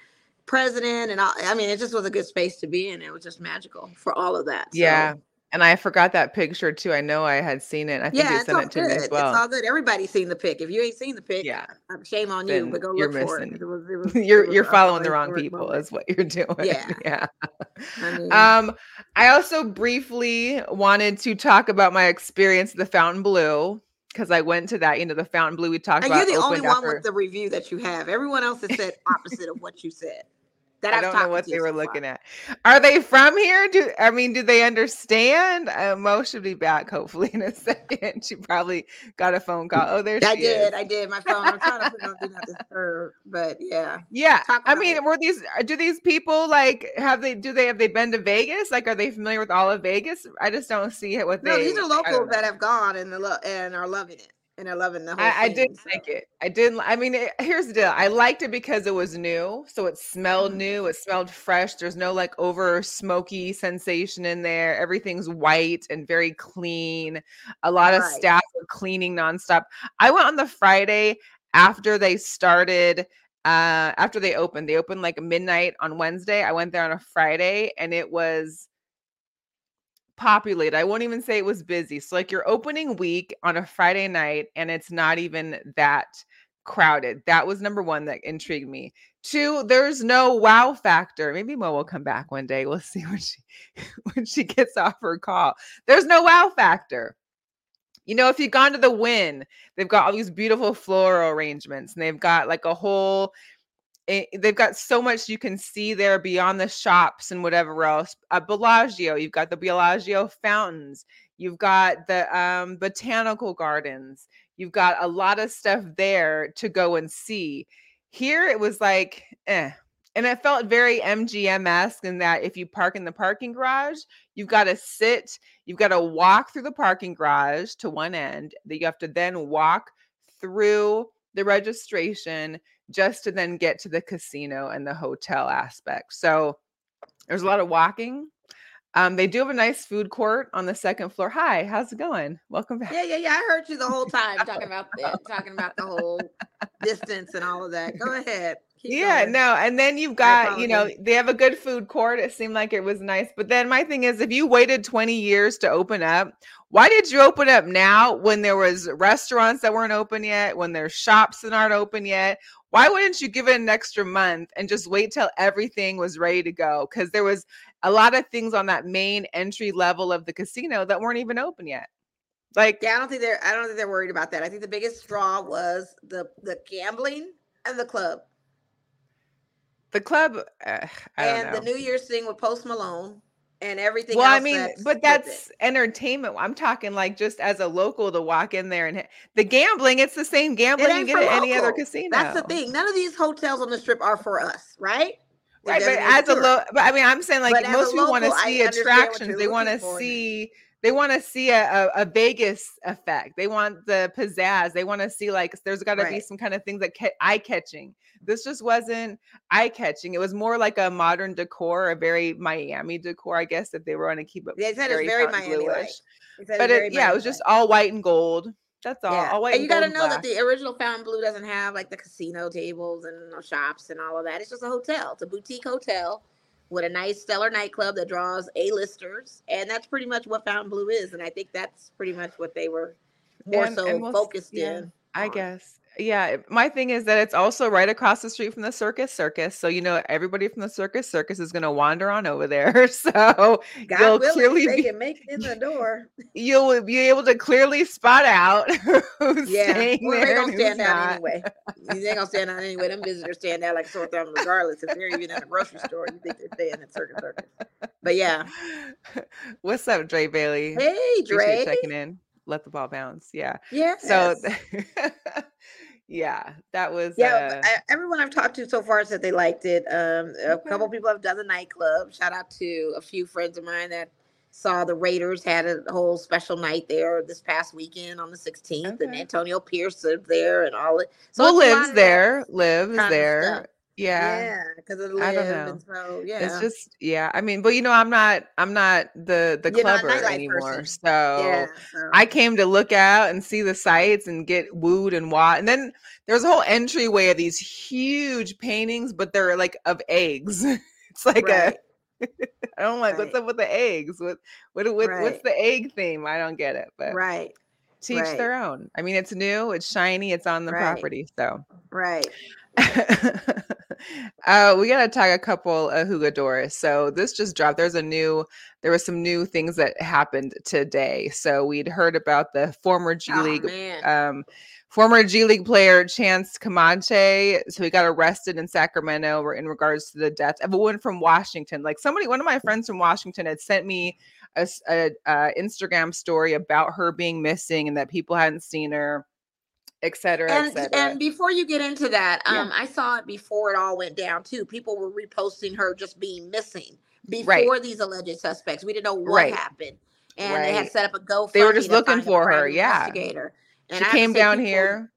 [SPEAKER 3] president and all, I mean, it just was a good space to be in. It was just magical for all of that. So,
[SPEAKER 1] Yeah. And I forgot that picture too. I know I had seen it. I think
[SPEAKER 3] yeah,
[SPEAKER 1] you
[SPEAKER 3] it's
[SPEAKER 1] sent
[SPEAKER 3] all
[SPEAKER 1] it to
[SPEAKER 3] good.
[SPEAKER 1] me as
[SPEAKER 3] It's all good. Everybody's seen the pic. If you ain't seen the pic,
[SPEAKER 1] Yeah.
[SPEAKER 3] shame on you. But go
[SPEAKER 1] you're
[SPEAKER 3] look for it. It was, it was,
[SPEAKER 1] you're
[SPEAKER 3] it
[SPEAKER 1] you're following the wrong people
[SPEAKER 3] moment.
[SPEAKER 1] is what you're doing.
[SPEAKER 3] Yeah.
[SPEAKER 1] yeah.
[SPEAKER 3] I mean,
[SPEAKER 1] Um, I also briefly wanted to talk about my experience at the Fontainebleau because I went to that. You know, the Fontainebleau we talked
[SPEAKER 3] and
[SPEAKER 1] about.
[SPEAKER 3] you're the only one
[SPEAKER 1] after-
[SPEAKER 3] with the review that you have. Everyone else has said opposite of what you said. That
[SPEAKER 1] I don't know what they were
[SPEAKER 3] far.
[SPEAKER 1] looking at. Are they from here? Do I mean, do they understand? Uh, Mo should be back hopefully in a second. She probably got a phone call. Oh, there
[SPEAKER 3] I
[SPEAKER 1] she
[SPEAKER 3] did.
[SPEAKER 1] is.
[SPEAKER 3] I did. My phone. I'm trying to put on do not disturb, but yeah.
[SPEAKER 1] Yeah, I mean,
[SPEAKER 3] it.
[SPEAKER 1] were these? uh, Do these people like have they? Do they have they been to Vegas? Like, are they familiar with all of Vegas? I just don't see it. What
[SPEAKER 3] No,
[SPEAKER 1] they?
[SPEAKER 3] these are locals that have gone and the lo- and are loving it and loving the whole.
[SPEAKER 1] I, I did
[SPEAKER 3] so.
[SPEAKER 1] like it. I didn't. I mean, it, here's the deal. I liked it because it was new, so it smelled
[SPEAKER 3] Mhm.
[SPEAKER 1] new. It smelled fresh. There's no like over smoky sensation in there. Everything's white and very clean. A lot of staff are cleaning nonstop. I went on the Friday after they started. Uh, after they opened, they opened like midnight on Wednesday. I went there on a Friday, and it was populated. I won't even say it was busy. So like your opening week on a Friday night and it's not even that crowded. That was number 1 that intrigued me. Two, there's no wow factor. Maybe Mo will come back one day. We'll see when she when she gets off her call. There's no wow factor. You know, if you've gone to the Wynn, they've got all these beautiful floral arrangements and they've got like a whole it, they've got so much you can see there beyond the shops and whatever else. At Bellagio, you've got the Bellagio fountains, you've got the um, botanical gardens, you've got a lot of stuff there to go and see. Here it was like, eh. And it felt very MGM esque in that if you park in the parking garage, you've got to sit, you've got to walk through the parking garage to one end, that you have to then walk through the registration just to then get to the casino and the hotel aspect. So there's a lot of walking. Um, they do have a nice food court on the second floor. Hi, how's it going? Welcome back.
[SPEAKER 3] Yeah, yeah, yeah. I heard you the whole time talking about that, talking about the whole distance and all of that. Go ahead. Keep
[SPEAKER 1] yeah,
[SPEAKER 3] going.
[SPEAKER 1] no, and then you've got, you know, they have a good food court. It seemed like it was nice. But then my thing is if you waited 20 years to open up, why did you open up now when there was restaurants that weren't open yet, when there's shops that aren't open yet? Why wouldn't you give it an extra month and just wait till everything was ready to go? Because there was a lot of things on that main entry level of the casino that weren't even open yet. Like,
[SPEAKER 3] Yeah, I don't think they're. I don't think they're worried about that. I think the biggest draw was the the gambling and the club
[SPEAKER 1] the club, uh, I don't
[SPEAKER 3] and
[SPEAKER 1] know.
[SPEAKER 3] the New Year's thing with Post Malone and everything.
[SPEAKER 1] well, I mean,
[SPEAKER 3] that's
[SPEAKER 1] but that's entertainment. I'm talking like just as a local to walk in there and the gambling. It's the same gambling you get at any other casino.
[SPEAKER 3] That's the thing. None of these hotels on the strip are for us, right?
[SPEAKER 1] Right? But as a low, but I mean, I'm saying like
[SPEAKER 3] But
[SPEAKER 1] most people want to see attractions. They want to
[SPEAKER 3] looking for
[SPEAKER 1] see. They want to see a, a, a Vegas effect. They want the pizzazz. They want to see like there's got to be some kind of things that ca- eye catching. This just wasn't eye catching. It was more like a modern decor, a very Miami decor, I guess, if they were going to keep it.
[SPEAKER 3] They said it's very
[SPEAKER 1] Fountain
[SPEAKER 3] Miami like.
[SPEAKER 1] Blue-ish.
[SPEAKER 3] They said
[SPEAKER 1] But it,
[SPEAKER 3] very
[SPEAKER 1] yeah, it was just all white and gold. That's all.
[SPEAKER 3] Yeah.
[SPEAKER 1] All white
[SPEAKER 3] and
[SPEAKER 1] and,
[SPEAKER 3] you got to know
[SPEAKER 1] and
[SPEAKER 3] that the original Fontainebleau doesn't have like the casino tables and shops and all of that. It's just a hotel. It's a boutique hotel with a nice stellar nightclub that draws A-listers, and that's pretty much what Fontainebleau is. And I think that's pretty much what they were more
[SPEAKER 1] And-
[SPEAKER 3] so
[SPEAKER 1] and we'll
[SPEAKER 3] focused
[SPEAKER 1] yeah.
[SPEAKER 3] in.
[SPEAKER 1] I
[SPEAKER 3] on.
[SPEAKER 1] guess. Yeah. My thing is that it's also right across the street from the Circus Circus. So, you know, everybody from the Circus Circus is going to wander on over there. So
[SPEAKER 3] God
[SPEAKER 1] you'll
[SPEAKER 3] willing,
[SPEAKER 1] clearly
[SPEAKER 3] they
[SPEAKER 1] be,
[SPEAKER 3] can make it in the door.
[SPEAKER 1] you'll be able to clearly spot out who's
[SPEAKER 3] Yeah,
[SPEAKER 1] staying
[SPEAKER 3] well, they're
[SPEAKER 1] there
[SPEAKER 3] gonna
[SPEAKER 1] and
[SPEAKER 3] stand out
[SPEAKER 1] not.
[SPEAKER 3] anyway. They ain't gonna stand out anyway. Them visitors stand out like sore thumb, regardless if they're even in a grocery store. You think they're staying at Circus Circus? But yeah,
[SPEAKER 1] What's up, Dre Bailey?
[SPEAKER 3] hey
[SPEAKER 1] Appreciate
[SPEAKER 3] Dre,
[SPEAKER 1] checking in. Let the ball bounce. Yeah.
[SPEAKER 3] yeah.
[SPEAKER 1] So, yeah, that was.
[SPEAKER 3] Yeah,
[SPEAKER 1] uh,
[SPEAKER 3] I, everyone I've talked to so far said they liked it. Um, a
[SPEAKER 1] Okay.
[SPEAKER 3] couple people have done the nightclub. Shout out to a few friends of mine that saw the Raiders had a whole special night there this past weekend on the 16th, and Antonio Pierce lived there and all it. So
[SPEAKER 1] well,
[SPEAKER 3] it's a lot
[SPEAKER 1] lives there, lives there. Yeah.
[SPEAKER 3] Yeah, because of
[SPEAKER 1] I don't
[SPEAKER 3] live
[SPEAKER 1] know.
[SPEAKER 3] and so yeah.
[SPEAKER 1] It's just yeah. I mean, but you know, I'm not I'm not the the
[SPEAKER 3] You're
[SPEAKER 1] clubber anymore.
[SPEAKER 3] person.
[SPEAKER 1] So
[SPEAKER 3] yeah. So.
[SPEAKER 1] I came to look out and see the sights and get wooed and what. And then there's a whole entryway of these huge paintings, but they're like of eggs. it's like
[SPEAKER 3] right.
[SPEAKER 1] a I don't like what's up with the eggs. What what, what what's the egg theme? I don't get it. But
[SPEAKER 3] right.
[SPEAKER 1] teach
[SPEAKER 3] right.
[SPEAKER 1] their own. I mean, it's new, it's shiny, it's on the
[SPEAKER 3] Right.
[SPEAKER 1] property. So
[SPEAKER 3] Right.
[SPEAKER 1] uh, we gotta talk a couple of Jugadores. So this just dropped. There's a new, there was some new things that happened today. So we'd heard about the former G
[SPEAKER 3] Oh,
[SPEAKER 1] League, um, former G League player Chance Comanche. So he got arrested in Sacramento in regards to the death of a woman from Washington. Like somebody, one of my friends from Washington had sent me a Instagram story about her being missing and that people hadn't seen her, et cetera, et
[SPEAKER 3] and
[SPEAKER 1] cetera.
[SPEAKER 3] and before you get into that,
[SPEAKER 1] Yeah.
[SPEAKER 3] um, I saw it before it all went down too. People were reposting her just being missing before
[SPEAKER 1] Right.
[SPEAKER 3] these alleged suspects. We didn't know what
[SPEAKER 1] Right.
[SPEAKER 3] happened, and they had set up a GoFundMe.
[SPEAKER 1] They were just looking for her, yeah.
[SPEAKER 3] investigator. And
[SPEAKER 1] she
[SPEAKER 3] I
[SPEAKER 1] came down
[SPEAKER 3] people-
[SPEAKER 1] here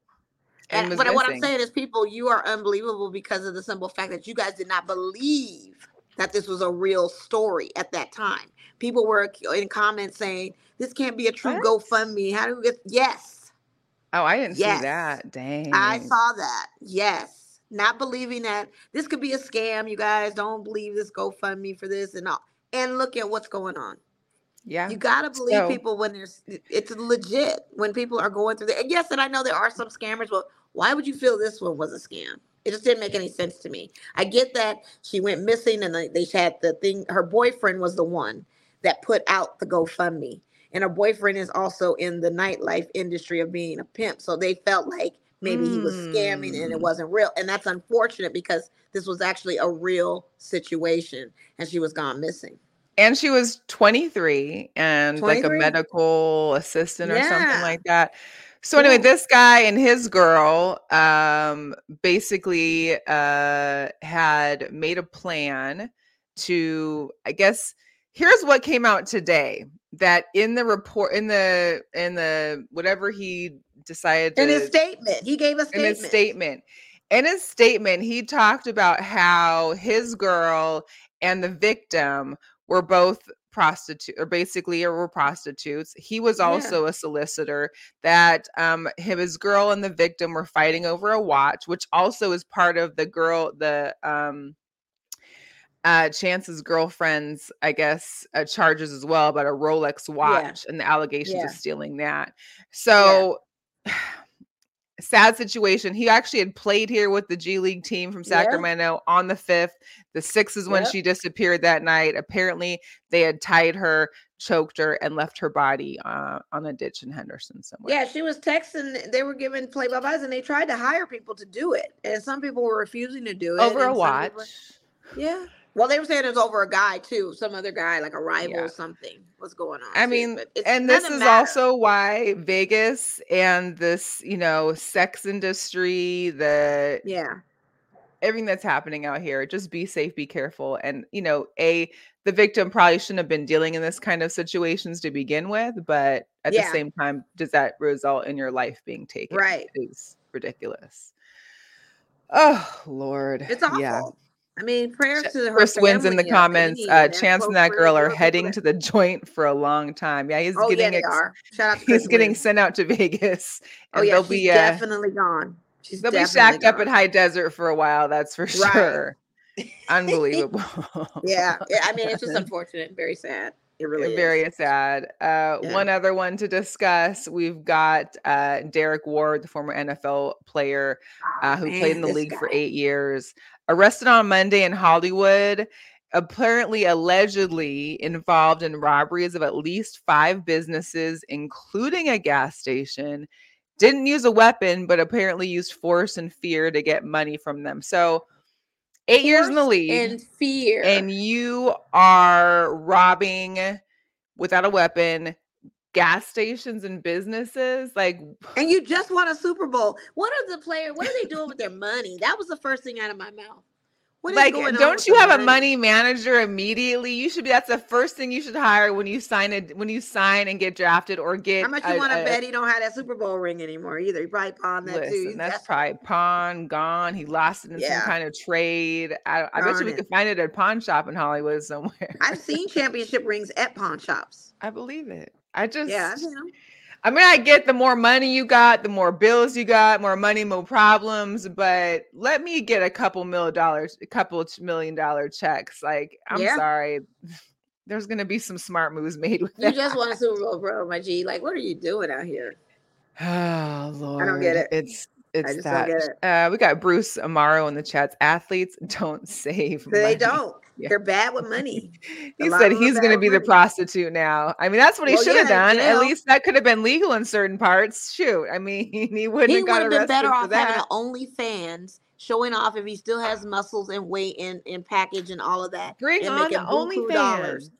[SPEAKER 1] and,
[SPEAKER 3] And, but what I'm saying is, people, you are unbelievable because of the simple fact that you guys did not believe that this was a real story at that time. People were in comments saying, "This can't be a true
[SPEAKER 1] What?
[SPEAKER 3] GoFundMe." How do we get? Yes,
[SPEAKER 1] Oh, I didn't
[SPEAKER 3] Yes.
[SPEAKER 1] see that. Dang.
[SPEAKER 3] I saw that. Yes. Not believing that this could be a scam. You guys don't believe this GoFundMe for this and all. And look at what's going on.
[SPEAKER 1] yeah.
[SPEAKER 3] You gotta believe
[SPEAKER 1] So-
[SPEAKER 3] people when there's it's legit when people are going through the and yes, and I know there are some scammers, but why would you feel this one was a scam? It just didn't make any sense to me. I get that she went missing and they, they had the thing. Her boyfriend was the one that put out the GoFundMe, and her boyfriend is also in the nightlife industry of being a pimp. So they felt like maybe he was scamming and it
[SPEAKER 1] Mm.
[SPEAKER 3] wasn't real, and that's unfortunate because this was actually a real situation, and she was gone missing.
[SPEAKER 1] and she was 23 and like a medical assistant or something like that. So anyway, this guy and his girl um basically uh had made a plan to I guess here's what came out today that in the report in the in the whatever he decided
[SPEAKER 3] In his statement, he gave a statement.
[SPEAKER 1] in his statement. In his statement, he talked about how his girl and the victim were both prostitute or basically or were prostitutes. He was
[SPEAKER 3] Yeah.
[SPEAKER 1] also a solicitor. That um him, his girl and the victim were fighting over a watch, which also is part of the girl the um uh Chance's girlfriend's, I guess, uh, charges as well about a Rolex watch and the allegations
[SPEAKER 3] Yeah.
[SPEAKER 1] of stealing that. So sad situation. He actually had played here with the G League team from
[SPEAKER 3] Yeah.
[SPEAKER 1] Sacramento on the 5th. The 6th is when she disappeared that night. Apparently, they had tied her, choked her, and left her body uh, on a ditch in Henderson somewhere.
[SPEAKER 3] Yeah, she was texting. They were giving play by bys, and they tried to hire people to do it, and some people were refusing to do it
[SPEAKER 1] Over a watch.
[SPEAKER 3] people- Yeah. Well, they were saying it was over a guy too, some other guy, like a rival
[SPEAKER 1] Yeah.
[SPEAKER 3] or something. What's going on?
[SPEAKER 1] I
[SPEAKER 3] too,
[SPEAKER 1] mean, and this is
[SPEAKER 3] matter.
[SPEAKER 1] also why Vegas and this, you know, sex industry, the
[SPEAKER 3] yeah,
[SPEAKER 1] everything that's happening out here just be safe be careful and you know a the victim probably shouldn't have been dealing in this kind of situations to begin with but at
[SPEAKER 3] Yeah.
[SPEAKER 1] the same time does that result in your life being taken
[SPEAKER 3] Right.
[SPEAKER 1] is ridiculous oh lord
[SPEAKER 3] it's awful.
[SPEAKER 1] yeah
[SPEAKER 3] I mean, prayers to her.
[SPEAKER 1] Chris Wynn's in the comments. Uh, Chance and that girl are heading to the joint for a long time. Yeah, he's
[SPEAKER 3] Oh yeah,
[SPEAKER 1] getting
[SPEAKER 3] they
[SPEAKER 1] ex-
[SPEAKER 3] are. Shout out to
[SPEAKER 1] he's
[SPEAKER 3] Chris
[SPEAKER 1] getting
[SPEAKER 3] Wins.
[SPEAKER 1] sent out to Vegas,
[SPEAKER 3] Oh yeah,
[SPEAKER 1] they'll
[SPEAKER 3] she's
[SPEAKER 1] be uh,
[SPEAKER 3] definitely gone. She's
[SPEAKER 1] they'll be shacked up
[SPEAKER 3] gone.
[SPEAKER 1] at High Desert for a while. That's for
[SPEAKER 3] Right.
[SPEAKER 1] sure. Unbelievable.
[SPEAKER 3] Yeah, yeah, I mean, it's just unfortunate, very sad. It really is.
[SPEAKER 1] very sad. Uh,
[SPEAKER 3] Yeah.
[SPEAKER 1] One other one to discuss. We've got uh, Derrick Ward, the former NFL player uh, who
[SPEAKER 3] Man,
[SPEAKER 1] played in the league for eight years, arrested on Monday in Hollywood. Apparently, allegedly involved in robberies of at least five businesses, including a gas station. Didn't use a weapon, but apparently used force and fear to get money from them. So, eight years in the league
[SPEAKER 3] and fear.
[SPEAKER 1] and you are robbing without a weapon gas stations and businesses like
[SPEAKER 3] And you just won a Super Bowl. What are the players? What are they doing with their money? That was the first thing out of my mouth. What
[SPEAKER 1] like, don't you have a
[SPEAKER 3] money?
[SPEAKER 1] manager immediately? You should be. That's the first thing you should hire when you sign it. When you sign and get drafted or get.
[SPEAKER 3] How much you want to bet he don't have that Super Bowl ring anymore either? He probably pawned that too.
[SPEAKER 1] Listen,
[SPEAKER 3] He's-
[SPEAKER 1] that's probably pawn gone. He lost it in
[SPEAKER 3] Yeah.
[SPEAKER 1] some kind of trade. I, I bet you we
[SPEAKER 3] it.
[SPEAKER 1] could find it at a pawn shop in Hollywood somewhere.
[SPEAKER 3] I've seen championship rings at pawn shops.
[SPEAKER 1] I believe it. I just,
[SPEAKER 3] Yeah, 'em.
[SPEAKER 1] I mean, I get the more money you got, the more bills you got, more money, more problems. But let me get a couple million dollars, a couple million dollar checks. Like, I'm
[SPEAKER 3] Yeah.
[SPEAKER 1] sorry. There's gonna be some smart moves made with
[SPEAKER 3] You
[SPEAKER 1] that.
[SPEAKER 3] just won a Super Bowl, bro, my G. Like, what are you doing out here?
[SPEAKER 1] Oh Lord, I don't
[SPEAKER 3] get it.
[SPEAKER 1] It's it's
[SPEAKER 3] just don't
[SPEAKER 1] that.
[SPEAKER 3] get it.
[SPEAKER 1] Uh, we got Bruce Amaro in the chats. Athletes don't save.
[SPEAKER 3] They
[SPEAKER 1] money.
[SPEAKER 3] don't.
[SPEAKER 1] Yeah.
[SPEAKER 3] They're bad with money.
[SPEAKER 1] He said
[SPEAKER 3] of them are
[SPEAKER 1] he's going to be the prostitute now. I mean, that's what he
[SPEAKER 3] Well,
[SPEAKER 1] should have
[SPEAKER 3] yeah,
[SPEAKER 1] done. At least that could have been legal in certain parts. Shoot, I mean, he wouldn't
[SPEAKER 3] he
[SPEAKER 1] have
[SPEAKER 3] would
[SPEAKER 1] got
[SPEAKER 3] have been better
[SPEAKER 1] for
[SPEAKER 3] off having
[SPEAKER 1] that.
[SPEAKER 3] an OnlyFans showing off if he still has muscles and weight and, and package and all of that.
[SPEAKER 1] Bring
[SPEAKER 3] and
[SPEAKER 1] on the OnlyFans.
[SPEAKER 3] dollars.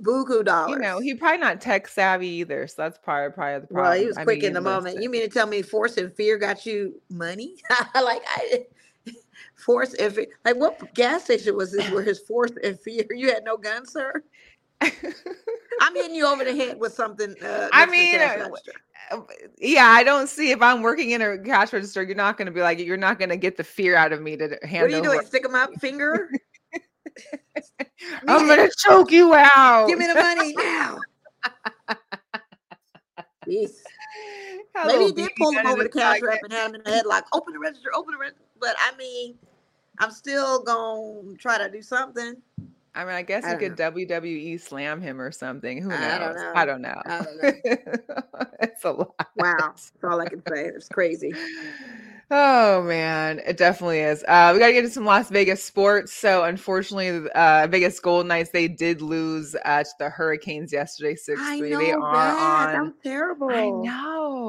[SPEAKER 3] Buku dollars.
[SPEAKER 1] You know, he probably not tech savvy either, so that's probably probably the problem.
[SPEAKER 3] well, he was
[SPEAKER 1] I
[SPEAKER 3] quick in the moment. You mean to tell me force and fear got you money? like I force and fear. Like what gas station was this where his force and fear? You had no gun, sir. I'm hitting you over the head with something. Uh,
[SPEAKER 1] I
[SPEAKER 3] next to the
[SPEAKER 1] mean, uh, yeah, I don't see if I'm working in a cash register, you're not going to be like, you're not going to get the fear out of me to handle.
[SPEAKER 3] what are you
[SPEAKER 1] over.
[SPEAKER 3] doing? Stick him up finger?
[SPEAKER 1] I'm going to choke you out.
[SPEAKER 3] Give me the money now.
[SPEAKER 1] A
[SPEAKER 3] Maybe he did pull him over the cash rep and had him in the headlock. Open the register, open the register. But I mean, I'm still gonna try to do something.
[SPEAKER 1] I mean, I guess
[SPEAKER 3] I
[SPEAKER 1] you could WWE slam him or something. Who knows?
[SPEAKER 3] I don't know.
[SPEAKER 1] I don't know.
[SPEAKER 3] I don't
[SPEAKER 1] it's a lot.
[SPEAKER 3] Wow, that's all I can say. It's crazy.
[SPEAKER 1] Oh man, it definitely is. Uh, we got to get to some Las Vegas sports. So unfortunately, uh, Vegas Golden Knights they did lose uh, to the Hurricanes yesterday, six three. They are
[SPEAKER 3] That
[SPEAKER 1] on.
[SPEAKER 3] was terrible.
[SPEAKER 1] I know.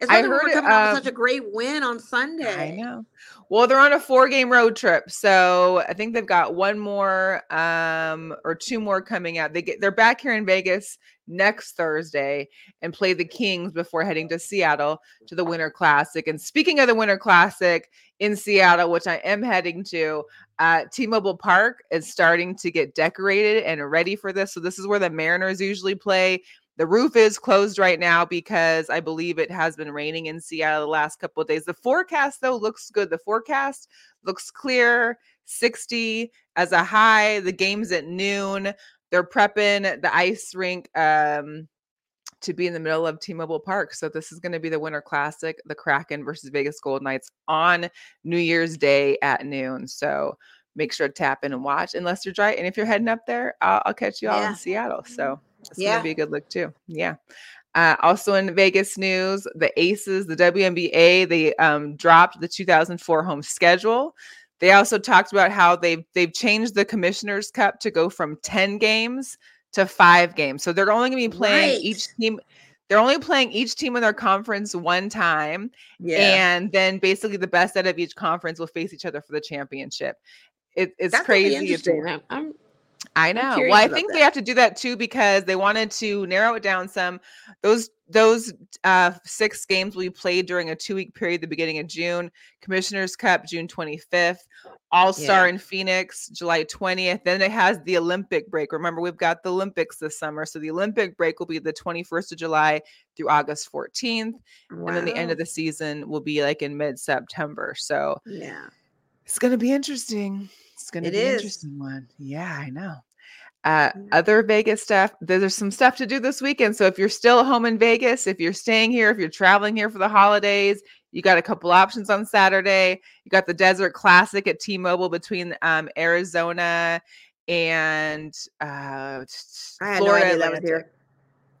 [SPEAKER 3] It's
[SPEAKER 1] I
[SPEAKER 3] like we were
[SPEAKER 1] heard
[SPEAKER 3] coming
[SPEAKER 1] um,
[SPEAKER 3] such a great win on Sunday.
[SPEAKER 1] I know. Well, they're on a four game road trip. So I think they've got one more um or two more coming out. They get they're back here in Vegas next Thursday and play the Kings before heading to Seattle to the Winter Classic. And speaking of the Winter Classic in Seattle, which I am heading to, uh, T-Mobile Park is starting to get decorated and ready for this. So this is where the Mariners usually play. The roof is closed right now because I believe it has been raining in Seattle the last couple of days. The forecast, though, looks good. The forecast looks clear 60 as a high. The game's at noon. They're prepping the ice rink um, to be in the middle of T Mobile Park. So, this is going to be the Winter Classic, the Kraken versus Vegas Gold Knights on New Year's Day at noon. So, make sure to tap in and watch unless you're dry. And if you're heading up there, I'll, I'll catch you all
[SPEAKER 3] Yeah.
[SPEAKER 1] in Seattle. So, it's
[SPEAKER 3] Yeah.
[SPEAKER 1] gonna be a good look too. Yeah. Uh, also in Vegas news, the Aces, the WNBA, they um, dropped the 2004 home schedule. They also talked about how they've they've changed the Commissioners Cup to go from 10 games to five games. So they're only going to be playing
[SPEAKER 3] Right.
[SPEAKER 1] each team. They're only playing each team in their conference one time,
[SPEAKER 3] Yeah,
[SPEAKER 1] and then basically the best out of each conference will face each other for the championship. It, it's
[SPEAKER 3] That's
[SPEAKER 1] crazy.
[SPEAKER 3] Interesting. I'm, I'm
[SPEAKER 1] I know. Well, I think they have to do that too because they wanted to narrow it down some. Those those uh, six games will be played during a two week period, the beginning of June. Commissioners Cup, June 25th. All Star
[SPEAKER 3] Yeah.
[SPEAKER 1] in Phoenix, July 20th. Then it has the Olympic break. Remember, we've got the Olympics this summer. So the Olympic break will be the 21st of July through August 14th. And then the end of the season will be like in mid September. So
[SPEAKER 3] yeah.
[SPEAKER 1] it's going to be interesting. It's going to
[SPEAKER 3] It
[SPEAKER 1] be an
[SPEAKER 3] is.
[SPEAKER 1] interesting one. Yeah, I know. Uh, other Vegas stuff. There's some stuff to do this weekend. So if you're still home in Vegas, if you're staying here, if you're traveling here for the holidays, you got a couple options on Saturday. You got the Desert Classic at T-Mobile between um, Arizona and uh,
[SPEAKER 3] I had
[SPEAKER 1] Florida
[SPEAKER 3] no idea that was here.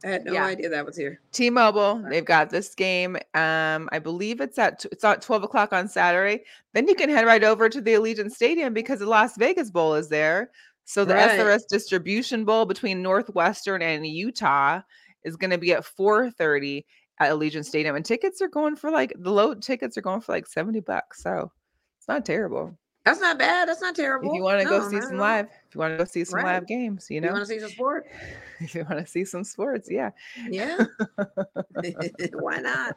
[SPEAKER 3] I had no
[SPEAKER 1] Yeah.
[SPEAKER 3] idea that was here.
[SPEAKER 1] T-Mobile, they've got this game. Um, I believe it's at it's at twelve o'clock on Saturday. Then you can head right over to the Allegiant Stadium because the Las Vegas Bowl is there. So the
[SPEAKER 3] Right.
[SPEAKER 1] SRS Distribution Bowl between Northwestern and Utah is going to be at four thirty at Allegiant Stadium, and tickets are going for like the low tickets are going for like seventy bucks. So it's not terrible
[SPEAKER 3] That's not bad. That's not terrible.
[SPEAKER 1] if you want to go see some
[SPEAKER 3] all.
[SPEAKER 1] live. If you want to go see some
[SPEAKER 3] Right.
[SPEAKER 1] live games, you
[SPEAKER 3] You
[SPEAKER 1] know.
[SPEAKER 3] want to see some sport?
[SPEAKER 1] if you want to see some sports, yeah.
[SPEAKER 3] Yeah. Why not?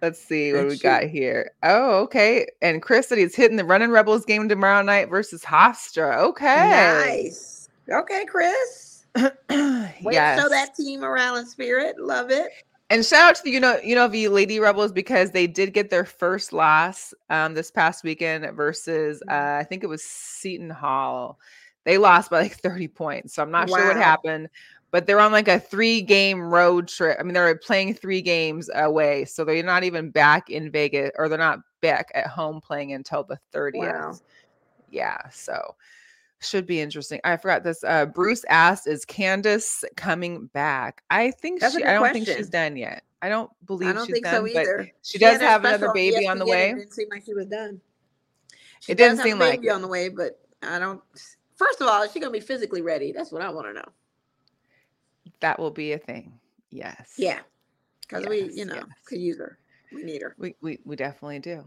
[SPEAKER 1] Let's see what we
[SPEAKER 3] shoot.
[SPEAKER 1] got here. Oh, okay. And Chris said he's hitting the Running Rebels game tomorrow night versus Hofstra. Okay.
[SPEAKER 3] Nice. Okay, Chris.
[SPEAKER 1] Yes.
[SPEAKER 3] show that team morale and spirit. Love it.
[SPEAKER 1] And shout out to the you know you know the Lady Rebels because they did get their first loss um this past weekend versus uh
[SPEAKER 3] Mm-hmm.
[SPEAKER 1] I think it was Seton Hall. They lost by like 30 points. So I'm not sure what happened, but they're on like a three game road trip. I mean, they're playing three games away. So they're not even back in Vegas or they're not back at home playing until the 30th.
[SPEAKER 3] Wow.
[SPEAKER 1] Yeah. So should be interesting. I forgot this. Uh Bruce asked, is Candace coming back? I think
[SPEAKER 3] That's
[SPEAKER 1] she I don't think she's done yet. I don't believe
[SPEAKER 3] I don't
[SPEAKER 1] she's
[SPEAKER 3] think
[SPEAKER 1] done,
[SPEAKER 3] so
[SPEAKER 1] but
[SPEAKER 3] either.
[SPEAKER 1] she
[SPEAKER 3] had
[SPEAKER 1] does have another baby on the way.
[SPEAKER 3] It didn't seem like she was done. She
[SPEAKER 1] It didn't seem like
[SPEAKER 3] baby
[SPEAKER 1] it.
[SPEAKER 3] on the way, but I don't. First of all, is she gonna be physically ready? That's what I want to know.
[SPEAKER 1] That will be a thing. Yes.
[SPEAKER 3] Yeah, because we, you know,
[SPEAKER 1] yes.
[SPEAKER 3] could use her. We need her.
[SPEAKER 1] We we, we definitely do.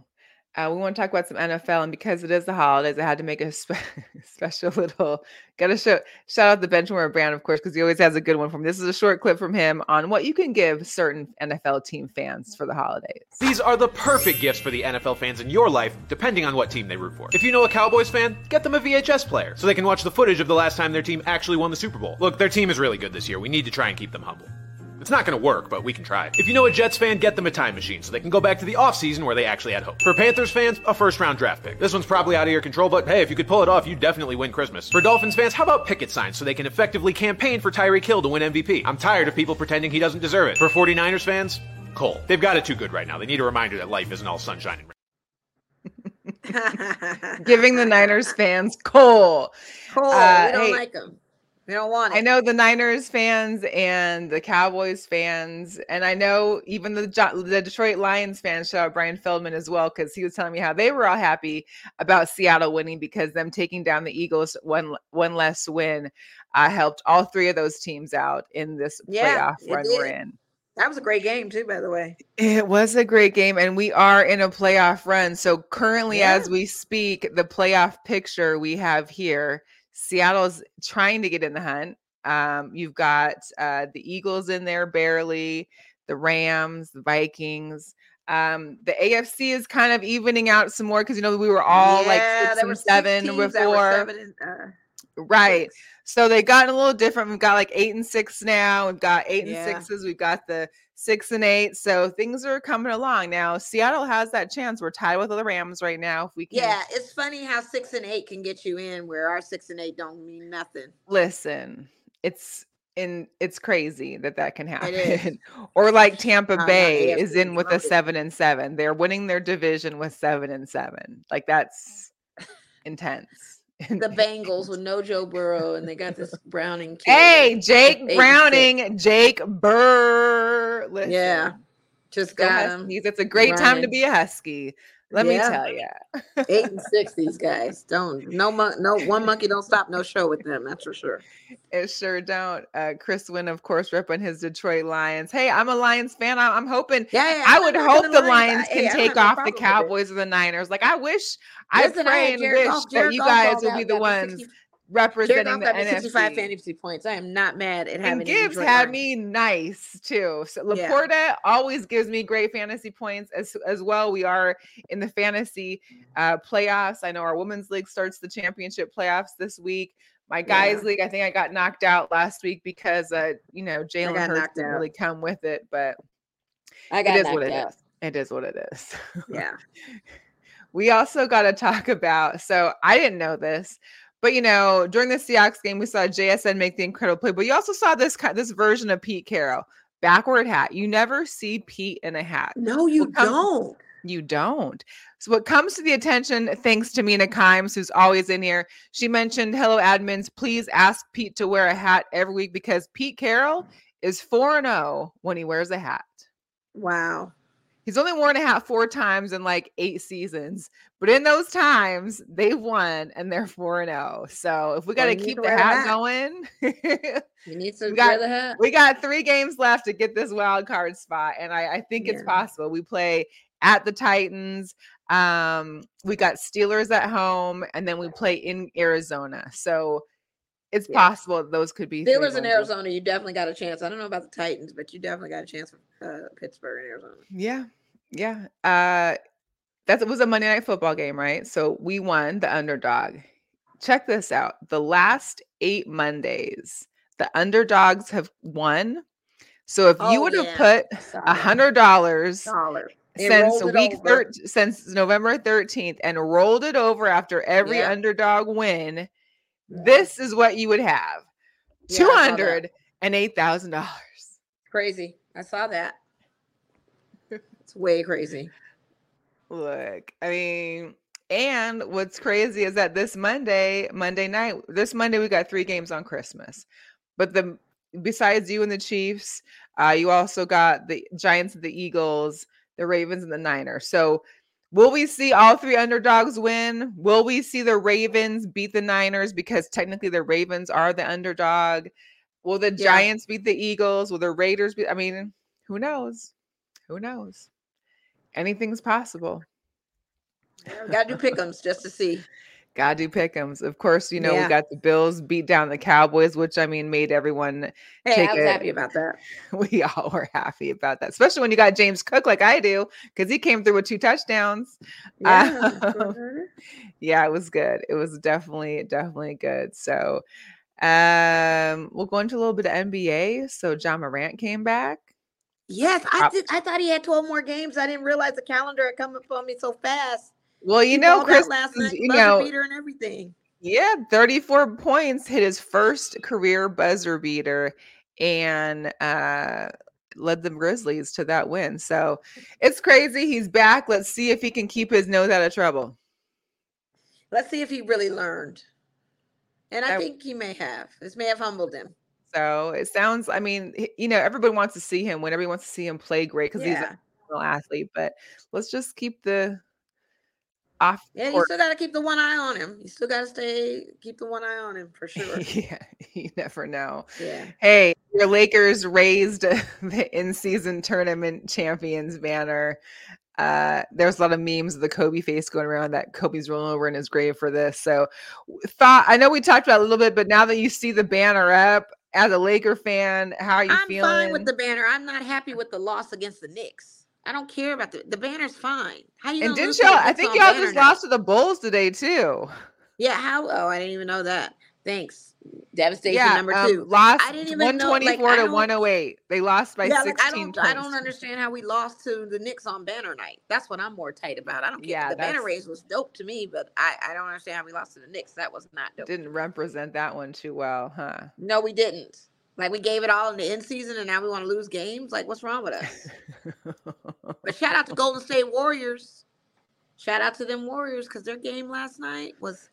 [SPEAKER 1] Uh, we want to talk about some NFL, and because it is the holidays, I had to make a spe- special little. Got to show shout out the Benchwarmer brand, of course, because he always has a good one from. This is a short clip from him on what you can give certain NFL team fans for the holidays.
[SPEAKER 6] These are the perfect gifts for the NFL fans in your life, depending on what team they root for. If you know a Cowboys fan, get them a VHS player so they can watch the footage of the last time their team actually won the Super Bowl. Look, their team is really good this year. We need to try and keep them humble. It's not going to work, but we can try. If you know a Jets fan, get them a time machine so they can go back to the offseason where they actually had hope. For Panthers fans, a first round draft pick. This one's probably out of your control, but hey, if you could pull it off, you'd definitely win Christmas. For Dolphins fans, how about picket signs so they can effectively campaign for Tyreek Hill to win MVP? I'm tired of people pretending he doesn't deserve it. For 49ers fans, coal. They've got it too good right now. They need a reminder that life isn't all sunshine and rain.
[SPEAKER 1] Giving the Niners fans coal.
[SPEAKER 3] coal,
[SPEAKER 1] Uh,
[SPEAKER 3] we don't
[SPEAKER 1] hey,
[SPEAKER 3] like them. We don't want it.
[SPEAKER 1] I know the Niners fans and the Cowboys fans, and I know even the the Detroit Lions fans. Shout out Brian Feldman as well because he was telling me how they were all happy about Seattle winning because them taking down the Eagles one one less win uh, helped all three of those teams out in this
[SPEAKER 3] Yeah,
[SPEAKER 1] playoff run we're in.
[SPEAKER 3] That was a great game too, by the way.
[SPEAKER 1] It was a great game, and we are in a playoff run. So currently,
[SPEAKER 3] Yeah.
[SPEAKER 1] as we speak, the playoff picture we have here: Seattle's trying to get in the hunt. Um, you've got uh, the Eagles in there barely, the Rams, the Vikings. Um, the AFC is kind of evening out some more because you know we were all like six and seven before.
[SPEAKER 3] seven and, uh,
[SPEAKER 1] Right.
[SPEAKER 3] six.
[SPEAKER 1] So they've got a little different. We've got like eight and six now. We've got eight
[SPEAKER 3] Yeah.
[SPEAKER 1] and sixes. We've got the six and eight. So things are coming along now. Seattle has that chance. We're tied with the Rams right now. If we can
[SPEAKER 3] Yeah, it's funny how six and eight can get you in, where our six and eight don't mean nothing.
[SPEAKER 1] listen, it's in it's crazy that that can happen. or like Tampa
[SPEAKER 3] Uh,
[SPEAKER 1] Bay
[SPEAKER 3] AFC
[SPEAKER 1] is in with a seven and seven. They're winning their division with seven and seven. Like that's intense.
[SPEAKER 3] The Bengals with no Joe Burrow, and they got this Browning kid.
[SPEAKER 1] Hey, Jake
[SPEAKER 3] Eight and six.
[SPEAKER 1] Browning, Jake Burr. Listen,
[SPEAKER 3] Yeah, just
[SPEAKER 1] go
[SPEAKER 3] got
[SPEAKER 1] Huskies. It's a great time to be a Husky. Let
[SPEAKER 3] Yeah.
[SPEAKER 1] me tell you.
[SPEAKER 3] eight and six. These guys don't no mon- no one monkey don't stop no show with them. That's for sure.
[SPEAKER 1] It sure don't. Uh, Chris Wynn, of course, repping his Detroit Lions. Hey, I'm a Lions fan. I- I'm hoping.
[SPEAKER 3] Yeah, yeah
[SPEAKER 1] I
[SPEAKER 3] I'm
[SPEAKER 1] would hope the
[SPEAKER 3] Lions.
[SPEAKER 1] Can
[SPEAKER 3] hey,
[SPEAKER 1] take
[SPEAKER 3] no
[SPEAKER 1] off the
[SPEAKER 3] problem with it.
[SPEAKER 1] Cowboys or the Niners. Like I wish, I
[SPEAKER 3] Listen,
[SPEAKER 1] pray
[SPEAKER 3] had
[SPEAKER 1] and
[SPEAKER 3] Jared
[SPEAKER 1] wish that you guys will be the ones
[SPEAKER 3] 60 Jared
[SPEAKER 1] representing the
[SPEAKER 3] me 65 fantasy points. I am not mad at
[SPEAKER 1] And
[SPEAKER 3] having the
[SPEAKER 1] Gibbs had me nice too. So
[SPEAKER 3] Yeah.
[SPEAKER 1] Laporta always gives me great fantasy points as as well. We are in the fantasy uh playoffs. I know our women's league starts the championship playoffs this week. My guys
[SPEAKER 3] Yeah.
[SPEAKER 1] league, I think I got knocked out last week because uh, you know, Jalen Hurts didn't
[SPEAKER 3] out.
[SPEAKER 1] really come with it, but
[SPEAKER 3] I got
[SPEAKER 1] is
[SPEAKER 3] knocked
[SPEAKER 1] what it
[SPEAKER 3] out.
[SPEAKER 1] is. It is what it is.
[SPEAKER 3] Yeah.
[SPEAKER 1] we also got to talk about so i didn't know this but you know during the Seahawks game we saw JSN make the incredible play but you also saw this this version of Pete Carroll. Backward hat. You never see Pete in a hat.
[SPEAKER 3] No, you
[SPEAKER 1] Well, come-
[SPEAKER 3] don't.
[SPEAKER 1] you don't. So what comes to the attention thanks to Mina Kimes who's always in here she mentioned hello admins. Please ask Pete to wear a hat every week because Pete Carroll is 4 and 0 when he wears a hat.
[SPEAKER 3] Wow.
[SPEAKER 1] He's only worn a hat four times in like eight seasons, but in those times they've won and they're four and zero. So if we got
[SPEAKER 3] Well,
[SPEAKER 1] to keep the hat
[SPEAKER 3] hat.
[SPEAKER 1] going,
[SPEAKER 3] You need to
[SPEAKER 1] We got-
[SPEAKER 3] the hat.
[SPEAKER 1] we got three games left to get this wild card spot, and I, I think it's possible. We play at the Titans. Um, we got Steelers at home, and then we play in Arizona. So it's
[SPEAKER 3] Yeah.
[SPEAKER 1] possible that those could be
[SPEAKER 3] Steelers in. Arizona, you definitely got a chance. I don't know about the Titans, but you definitely got a chance for uh, Pittsburgh and Arizona.
[SPEAKER 1] Yeah, yeah. Uh, that was a Monday night football game, right? So we won the underdog. Check this out: the last eight Mondays, the underdogs have won. So if you
[SPEAKER 3] Oh,
[SPEAKER 1] would have
[SPEAKER 3] yeah.
[SPEAKER 1] put a hundred dollars since week thir- since November 13th and rolled it over after every
[SPEAKER 3] Yeah.
[SPEAKER 1] underdog win,
[SPEAKER 3] Yeah.
[SPEAKER 1] this is what you would have.
[SPEAKER 3] Yeah,
[SPEAKER 1] Two hundred and eight thousand dollars.
[SPEAKER 3] crazy. I saw that. It's way crazy.
[SPEAKER 1] Look, I mean, and what's crazy is that this Monday, Monday night, this Monday we got three games on Christmas. But the besides you and the Chiefs, uh, you also got the Giants and the Eagles, the Ravens and the Niners. So will we see all three underdogs win? Will we see the Ravens beat the Niners because technically the Ravens are the underdog? Will the
[SPEAKER 3] Yeah.
[SPEAKER 1] Giants beat the Eagles? Will the Raiders beat? I mean, who knows? Who knows? Anything's possible.
[SPEAKER 3] Got to do pick'ems just to see.
[SPEAKER 1] Gotta do pick'ems. Of course, you know,
[SPEAKER 3] Yeah.
[SPEAKER 1] we got the Bills beat down the Cowboys, which I mean made everyone
[SPEAKER 3] Hey, I was happy about that.
[SPEAKER 1] we all were happy about that, especially when you got James Cook like I do, because he came through with two touchdowns.
[SPEAKER 3] Yeah.
[SPEAKER 1] Um, yeah, it was good. It was definitely, definitely good. So um we'll go into a little bit of NBA. So Ja Morant came back.
[SPEAKER 3] yes, I did. I thought he had 12 more games. I didn't realize the calendar had come up on me so fast.
[SPEAKER 1] Well, you
[SPEAKER 3] He
[SPEAKER 1] know, Chris,
[SPEAKER 3] last night,
[SPEAKER 1] you know,
[SPEAKER 3] beater and everything.
[SPEAKER 1] Yeah, 34 points, hit his first career buzzer beater and uh led the Grizzlies to that win. So it's crazy. He's back. Let's see if he can keep his nose out of trouble.
[SPEAKER 3] Let's see if he really learned. And I
[SPEAKER 1] That-
[SPEAKER 3] think he may have. This may have humbled him.
[SPEAKER 1] So it sounds, I mean, you know, everybody wants to see him whenever he wants to see him play great because he's
[SPEAKER 3] Yeah.
[SPEAKER 1] a professional athlete, but let's just keep the off
[SPEAKER 3] Yeah, you still got to keep the one eye on him. You still got to stay, keep the one eye on him for sure.
[SPEAKER 1] yeah, you never know.
[SPEAKER 3] Yeah.
[SPEAKER 1] Hey, your Lakers raised the in-season tournament champions banner. Uh, there's a lot of memes of the Kobe face going around that Kobe's rolling over in his grave for this. So, thought I know we talked about a little bit, but now that you see the banner up as a Laker fan, how are you
[SPEAKER 3] I'm
[SPEAKER 1] feeling?
[SPEAKER 3] fine with the banner. I'm not happy with the loss against the Knicks. I don't care about the the banner's fine. How you
[SPEAKER 1] and didn't y'all? I think y'all just
[SPEAKER 3] night?
[SPEAKER 1] lost to the Bulls today too.
[SPEAKER 3] Yeah, how? Oh, I didn't even know that. Thanks. Devastation
[SPEAKER 1] yeah,
[SPEAKER 3] number
[SPEAKER 1] um,
[SPEAKER 3] two.
[SPEAKER 1] lost
[SPEAKER 3] I didn't even know, like,
[SPEAKER 1] 124 to 108. They lost by
[SPEAKER 3] yeah, like
[SPEAKER 1] 16
[SPEAKER 3] I don't,
[SPEAKER 1] points.
[SPEAKER 3] I don't understand how we lost to the Knicks on banner night. That's what I'm more tight about. I don't care.
[SPEAKER 1] Yeah,
[SPEAKER 3] the banner raise was dope to me, but I, I don't understand how we lost to the Knicks. That was not dope.
[SPEAKER 1] Didn't represent that one too well, huh?
[SPEAKER 3] No, we didn't. Like we gave it all in the end season, and now we want to lose games. Like, what's wrong with us? But shout out to Golden State Warriors. Shout out to them Warriors because their game last night was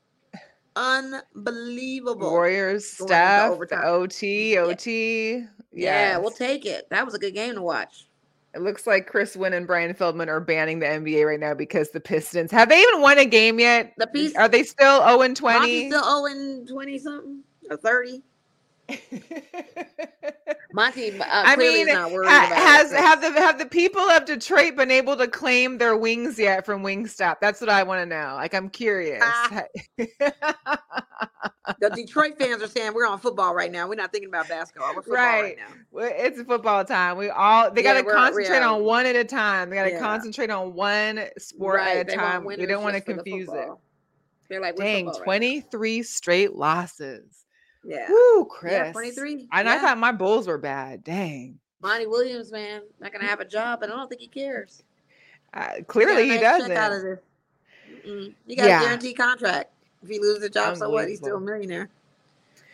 [SPEAKER 3] unbelievable.
[SPEAKER 1] Warriors,
[SPEAKER 3] Going into
[SPEAKER 1] Steph, the
[SPEAKER 3] overtime.
[SPEAKER 1] OT,
[SPEAKER 3] Yeah.
[SPEAKER 1] OT.
[SPEAKER 3] Yeah, we'll take it. That was a good game to watch.
[SPEAKER 1] It looks like Chris Wynn and Brian Feldman are banning the NBA right now because the Pistons have they even won a game yet?
[SPEAKER 3] The piece
[SPEAKER 1] Are they still 0 and 20?
[SPEAKER 3] still oh owing 20 something or 30. Monty uh,
[SPEAKER 1] I mean,
[SPEAKER 3] is not worried
[SPEAKER 1] ha-
[SPEAKER 3] about
[SPEAKER 1] has
[SPEAKER 3] it.
[SPEAKER 1] have the have the people of Detroit been able to claim their wings yet from Wingstop? That's what I want to know. Like I'm curious.
[SPEAKER 3] Ah. the Detroit fans are saying we're on football right now. We're not thinking about basketball. Right,
[SPEAKER 1] Right.
[SPEAKER 3] now.
[SPEAKER 1] It's football time. We all they
[SPEAKER 3] Yeah,
[SPEAKER 1] got to concentrate on one at a time. They got to
[SPEAKER 3] Yeah.
[SPEAKER 1] concentrate on one sport
[SPEAKER 3] right.
[SPEAKER 1] at a time. We don't want to
[SPEAKER 3] just for the
[SPEAKER 1] confuse it.
[SPEAKER 3] They're like,
[SPEAKER 1] Dang,
[SPEAKER 3] football right
[SPEAKER 1] 23 straight losses.
[SPEAKER 3] Yeah.
[SPEAKER 1] Woo, Chris.
[SPEAKER 3] Yeah, 23.
[SPEAKER 1] And I thought my Bulls were bad. Dang.
[SPEAKER 3] Monty Williams, man, not gonna have a job, but I don't think he cares.
[SPEAKER 1] Uh,
[SPEAKER 3] He
[SPEAKER 1] clearly,
[SPEAKER 3] a
[SPEAKER 1] he doesn't.
[SPEAKER 3] check out of this. Mm-mm. Got
[SPEAKER 1] Yeah.
[SPEAKER 3] a guaranteed contract. If he loses a job, so what? He's still a millionaire.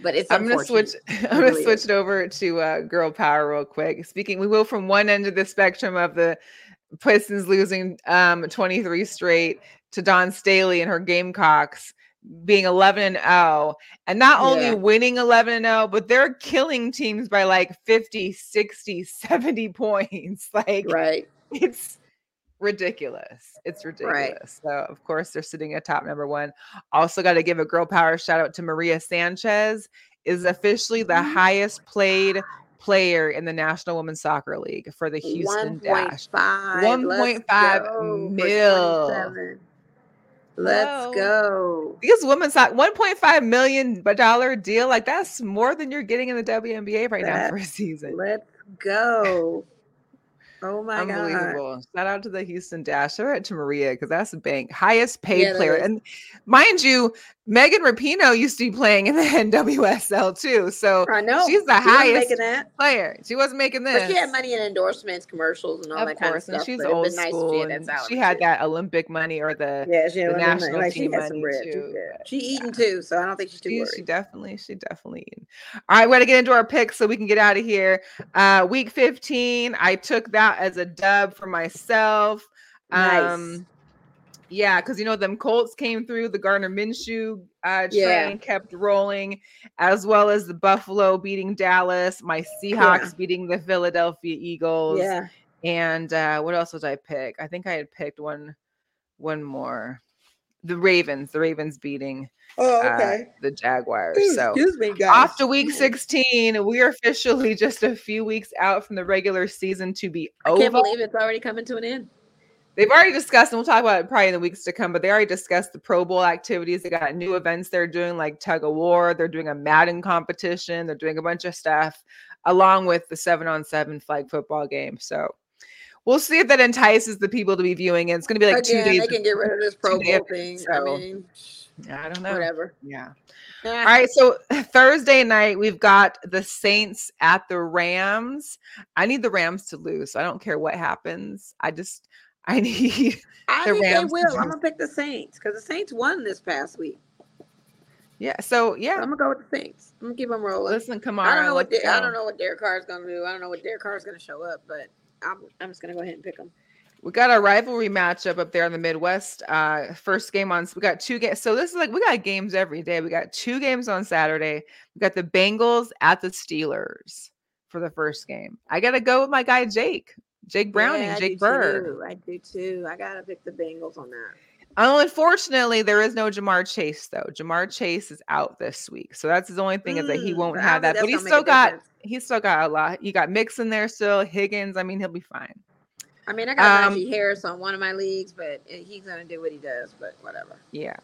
[SPEAKER 3] But it's
[SPEAKER 1] I'm gonna switch. I'm
[SPEAKER 3] It
[SPEAKER 1] gonna switch it over to uh, girl power real quick. Speaking, we will from one end of the spectrum of the Pistons losing um 23 straight to Dawn Staley and her Gamecocks being 11 and 0 and not only
[SPEAKER 3] Yeah.
[SPEAKER 1] winning 11 and 0 but they're killing teams by like 50 60 70 points like
[SPEAKER 3] Right.
[SPEAKER 1] it's ridiculous it's ridiculous so of course they're sitting at top number one also got to give a girl power shout out to maria sanchez is officially the
[SPEAKER 3] Mhm.
[SPEAKER 1] highest played player in the national women's soccer league for the houston dash
[SPEAKER 3] 1.5.
[SPEAKER 1] 1.5
[SPEAKER 3] Let's go
[SPEAKER 1] mil.
[SPEAKER 3] 27. Let's go.
[SPEAKER 1] These women's soccer, 1.5 million dollar deal, like that's more than you're getting in the WNBA right now for a season.
[SPEAKER 3] Let's go. Oh my god.
[SPEAKER 1] Unbelievable. Shout out to the Houston Dash. Shout out to Maria because that's the bank highest paid
[SPEAKER 3] Yeah,
[SPEAKER 1] player.
[SPEAKER 3] is.
[SPEAKER 1] And mind you, Megan Rapinoe used to be playing in the NWSL too. So
[SPEAKER 3] I know.
[SPEAKER 1] she's the
[SPEAKER 3] She
[SPEAKER 1] highest player. She wasn't making this.
[SPEAKER 3] But she had money in endorsements, commercials, and all
[SPEAKER 1] of
[SPEAKER 3] that kind of stuff.
[SPEAKER 1] she's old
[SPEAKER 3] nice
[SPEAKER 1] school.
[SPEAKER 3] she had that
[SPEAKER 1] and she had that Olympic money or the
[SPEAKER 3] Yeah, she had money.
[SPEAKER 1] national
[SPEAKER 3] Like
[SPEAKER 1] team money too.
[SPEAKER 3] Yeah. She eating too, so I don't think she's too
[SPEAKER 1] She,
[SPEAKER 3] worried.
[SPEAKER 1] she definitely, she definitely. eating. All right, we got to get into our picks so we can get out of here. Uh, week 15, I took that as a dub for myself.
[SPEAKER 3] Nice.
[SPEAKER 1] Um, yeah, because you know them Colts came through. The Gardner Minshew uh, train
[SPEAKER 3] Yeah.
[SPEAKER 1] kept rolling, as well as the Buffalo beating Dallas, my Seahawks beating the Philadelphia Eagles,
[SPEAKER 3] yeah.
[SPEAKER 1] and uh, what else did I pick? I think I had picked one, one more. The Ravens, the Ravens beating
[SPEAKER 3] Oh,
[SPEAKER 1] uh, the Jaguars. So
[SPEAKER 3] Excuse me, guys.
[SPEAKER 1] off to week 16, we are officially just a few weeks out from the regular season to be over.
[SPEAKER 3] I can't believe it's already coming to an end.
[SPEAKER 1] They've already discussed, and we'll talk about it probably in the weeks to come, but they already discussed the Pro Bowl activities. They got new events they're doing, like tug of war. They're doing a Madden competition. They're doing a bunch of stuff, along with the seven on seven flag football game. So we'll see if that entices the people to be viewing it. It's going to be like
[SPEAKER 3] Again,
[SPEAKER 1] two days.
[SPEAKER 3] they can get rid of this Pro Bowl thing.
[SPEAKER 1] so-
[SPEAKER 3] I mean,
[SPEAKER 1] I don't know.
[SPEAKER 3] whatever.
[SPEAKER 1] Yeah. All right, so Thursday night we've got the Saints at the Rams. I need the Rams to lose. So I don't care what happens. I just I need
[SPEAKER 3] I
[SPEAKER 1] the
[SPEAKER 3] think
[SPEAKER 1] Rams
[SPEAKER 3] they will. I'm gonna pick the Saints because the Saints won this past week.
[SPEAKER 1] yeah. So
[SPEAKER 3] So
[SPEAKER 1] yeah,
[SPEAKER 3] I'm gonna go with the Saints. I'm gonna keep them rolling.
[SPEAKER 1] listen, Kamara.
[SPEAKER 3] I don't know what De- I don't know what Derek Carr's gonna do. I don't know what Derek Carr Carr's gonna show up, but I'm I'm just gonna go ahead and pick them.
[SPEAKER 1] We got a rivalry matchup up there in the Midwest. Uh, first game on. We got two games. So this is like we got games every day. We got two games on Saturday. We got the Bengals at the Steelers for the first game. I got to go with my guy Jake, Jake Browning,
[SPEAKER 3] Yeah,
[SPEAKER 1] Jake Bird.
[SPEAKER 3] too. I do too. I gotta pick the Bengals on that.
[SPEAKER 1] Oh, unfortunately, there is no Ja'Marr Chase though. Ja'Marr Chase is out this week, so that's his only thing is that he
[SPEAKER 3] Mm,
[SPEAKER 1] won't have that. But he's still got he's still got a lot. You got Mixon there still, Higgins. I mean, he'll be fine.
[SPEAKER 3] I mean, I got
[SPEAKER 1] Um,
[SPEAKER 3] Najee Harris on one of my leagues, but he's gonna do what he does. But whatever.
[SPEAKER 1] Yeah.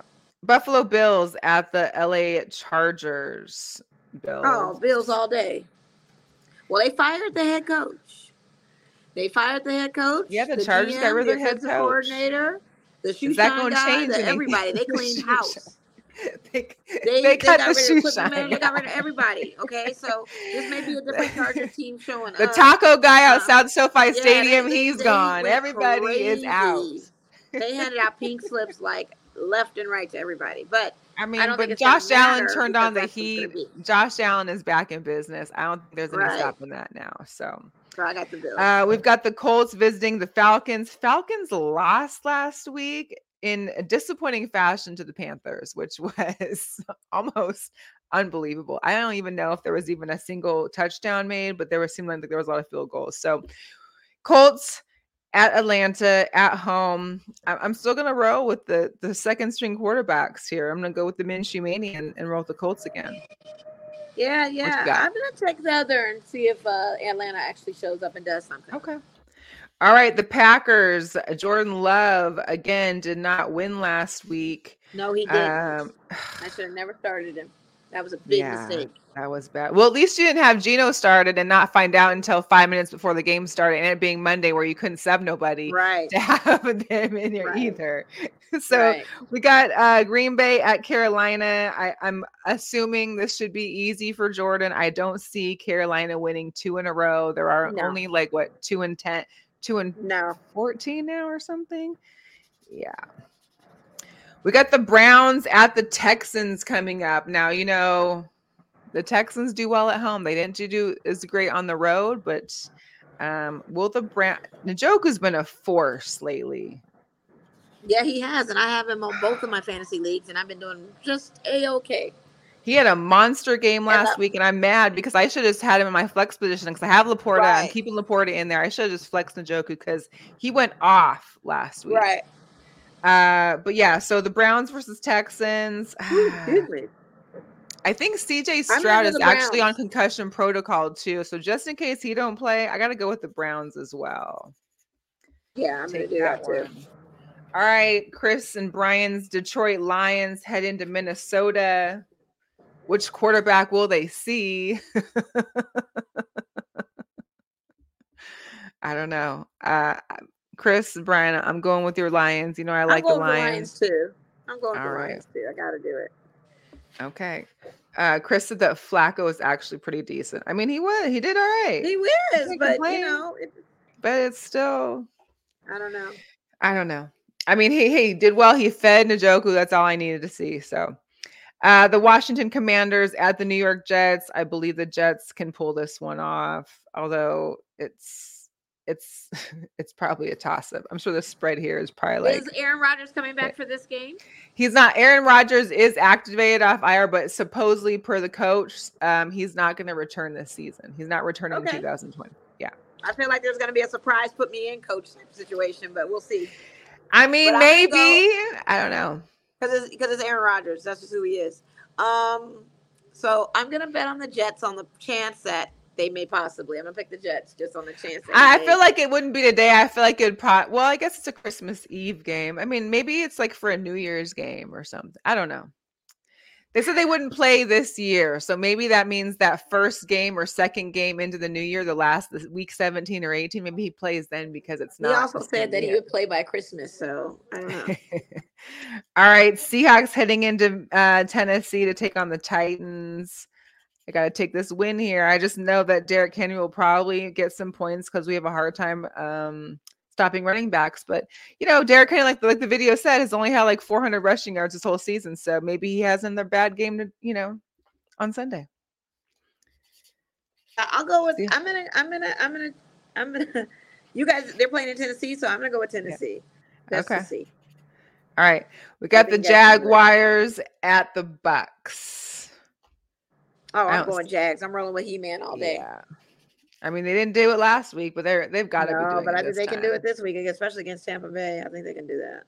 [SPEAKER 1] Buffalo Bills at the LA Chargers. Bills.
[SPEAKER 3] Oh, Bills all day. Well, they fired the head coach. They fired the head coach.
[SPEAKER 1] Yeah, the Chargers got rid of
[SPEAKER 3] the
[SPEAKER 1] their head coach.
[SPEAKER 3] coordinator, the shoe
[SPEAKER 1] Is that
[SPEAKER 3] shine
[SPEAKER 1] gonna
[SPEAKER 3] guy,
[SPEAKER 1] change
[SPEAKER 3] the everybody. They cleaned
[SPEAKER 1] shoe
[SPEAKER 3] house.
[SPEAKER 1] they,
[SPEAKER 3] They,
[SPEAKER 1] they, cut
[SPEAKER 3] got
[SPEAKER 1] the
[SPEAKER 3] rid
[SPEAKER 1] shoe
[SPEAKER 3] of Man. They got rid of everybody. Okay, so this may be a different Charger team showing
[SPEAKER 1] The
[SPEAKER 3] up.
[SPEAKER 1] The taco guy
[SPEAKER 3] Uh,
[SPEAKER 1] outside SoFi
[SPEAKER 3] Yeah,
[SPEAKER 1] Stadium,
[SPEAKER 3] they-
[SPEAKER 1] he's gone. Everybody is out.
[SPEAKER 3] They handed out pink slips like left and right to everybody. But
[SPEAKER 1] I mean,
[SPEAKER 3] don't
[SPEAKER 1] but Josh Allen turned on the heat. Josh Allen is back in business. I don't think there's any
[SPEAKER 3] Right.
[SPEAKER 1] stopping that now. So
[SPEAKER 3] so I got the Bills.
[SPEAKER 1] uh, we've got the Colts visiting the Falcons. Falcons lost last week in a disappointing fashion to the Panthers, which was almost unbelievable. I don't even know if there was even a single touchdown made, but there was seemed like there was a lot of field goals. So Colts at Atlanta at home. I'm still gonna roll with the the second string quarterbacks here. I'm gonna go with the Minshew Mania and, and roll with the Colts again.
[SPEAKER 3] Yeah, yeah. I'm gonna check the other and see if uh, Atlanta actually shows up and does something.
[SPEAKER 1] Okay. All right, the Packers. Jordan Love again did not win last week.
[SPEAKER 3] No, he didn't.
[SPEAKER 1] Um,
[SPEAKER 3] I should have never started him. That was a big
[SPEAKER 1] Yeah.
[SPEAKER 3] mistake.
[SPEAKER 1] that was bad. Well, at least you didn't have Gino started and not find out until five minutes before the game started, and it being Monday where you couldn't sub nobody
[SPEAKER 3] Right.
[SPEAKER 1] to have them in there
[SPEAKER 3] Right.
[SPEAKER 1] either. So
[SPEAKER 3] right.
[SPEAKER 1] we got uh, Green Bay at Carolina. I, I'm assuming this should be easy for Jordan. I don't see Carolina winning two in a row. There are
[SPEAKER 3] No.
[SPEAKER 1] only like what two and ten, two and
[SPEAKER 3] No.
[SPEAKER 1] 14 now or something. Yeah. We got the Browns at the Texans coming up. Now, you know, the Texans do well at home. They didn't do as great on the road, but um, will the Brown Njoku's been a force lately.
[SPEAKER 3] Yeah, he has, and I have him on both of my fantasy leagues, and I've been doing just a okay.
[SPEAKER 1] He had a monster game last week, and I'm mad because I should have had him in my flex position because I have Laporta. I'm keeping Laporta in there. I should have just flexed Njoku because he went off last week.
[SPEAKER 3] Right.
[SPEAKER 1] Uh, but yeah, so the Browns versus Texans. I think CJ Stroud is actually on concussion protocol too. So just in case he don't play, I got to go with the Browns as well.
[SPEAKER 3] Yeah, I'm
[SPEAKER 1] Take
[SPEAKER 3] gonna do that, too.
[SPEAKER 1] one. All right, Chris and Brian's Detroit Lions head into Minnesota. Which quarterback will they see? I don't know. Uh, Chris, Brian, I'm going with your Lions. You know, I like the
[SPEAKER 3] I'm going with
[SPEAKER 1] Lions.
[SPEAKER 3] Lions too. I'm going
[SPEAKER 1] All
[SPEAKER 3] with the
[SPEAKER 1] right.
[SPEAKER 3] Lions too. I got to do it.
[SPEAKER 1] Okay. Uh, Chris said that Flacco is actually pretty decent. I mean, he was, he did all right,
[SPEAKER 3] He
[SPEAKER 1] was,
[SPEAKER 3] but
[SPEAKER 1] complain.
[SPEAKER 3] you know, it,
[SPEAKER 1] but it's still,
[SPEAKER 3] I don't know.
[SPEAKER 1] I don't know. I mean, he he did well. He fed Njoku. That's all I needed to see. So, uh, the Washington Commanders at the New York Jets. I believe the Jets can pull this one off, although it's it's it's probably a toss up. I'm sure the spread here is probably like
[SPEAKER 3] is Aaron Rodgers coming back for this game?
[SPEAKER 1] he's not. Aaron Rodgers is activated off IR, but supposedly per the coach, um, he's not going to return this season. He's not returning
[SPEAKER 3] Okay.
[SPEAKER 1] in 2020. Yeah.
[SPEAKER 3] I feel like there's going to be a surprise put me in coach situation, but we'll see.
[SPEAKER 1] I mean,
[SPEAKER 3] But
[SPEAKER 1] maybe
[SPEAKER 3] go-
[SPEAKER 1] I don't know.
[SPEAKER 3] because it's because it's Aaron Rodgers. That's just who he is. Um, so I'm gonna bet on the Jets on the chance that they may possibly. I'm gonna pick the Jets just on the chance.
[SPEAKER 1] I feel like it wouldn't be today. I feel like it'd pro well, I guess it's a Christmas Eve game. I mean, maybe it's like for a New Year's game or something. I don't know. They said they wouldn't play this year. So maybe that means that first game or second game into the new year, the last the week 17 or 18, maybe he plays then because it's not.
[SPEAKER 3] he
[SPEAKER 1] also
[SPEAKER 3] said that he would play by Christmas. So I don't know.
[SPEAKER 1] All right, Seahawks heading into uh, Tennessee to take on the Titans. I got to take this win here. I just know that Derrick Henry will probably get some points because we have a hard time um, stopping running backs. But you know, Derrick Henry, like like the video said, has only had like 400 rushing yards this whole season. So maybe he has another bad game to you know on Sunday.
[SPEAKER 3] I'll go with. I'm gonna. I'm gonna. I'm gonna. I'm gonna. You guys, they're playing in Tennessee, so I'm gonna go with Tennessee. Just
[SPEAKER 1] Okay. All right, we got the
[SPEAKER 3] think that's good.
[SPEAKER 1] Jaguars at the Bucks.
[SPEAKER 3] Oh, I'm going Jags. I'm rolling with He Man all day.
[SPEAKER 1] Yeah. I mean, they didn't do it last week, but they're they've got to be
[SPEAKER 3] no, but I think they can do it this week, especially against Tampa Bay. I think they can do that.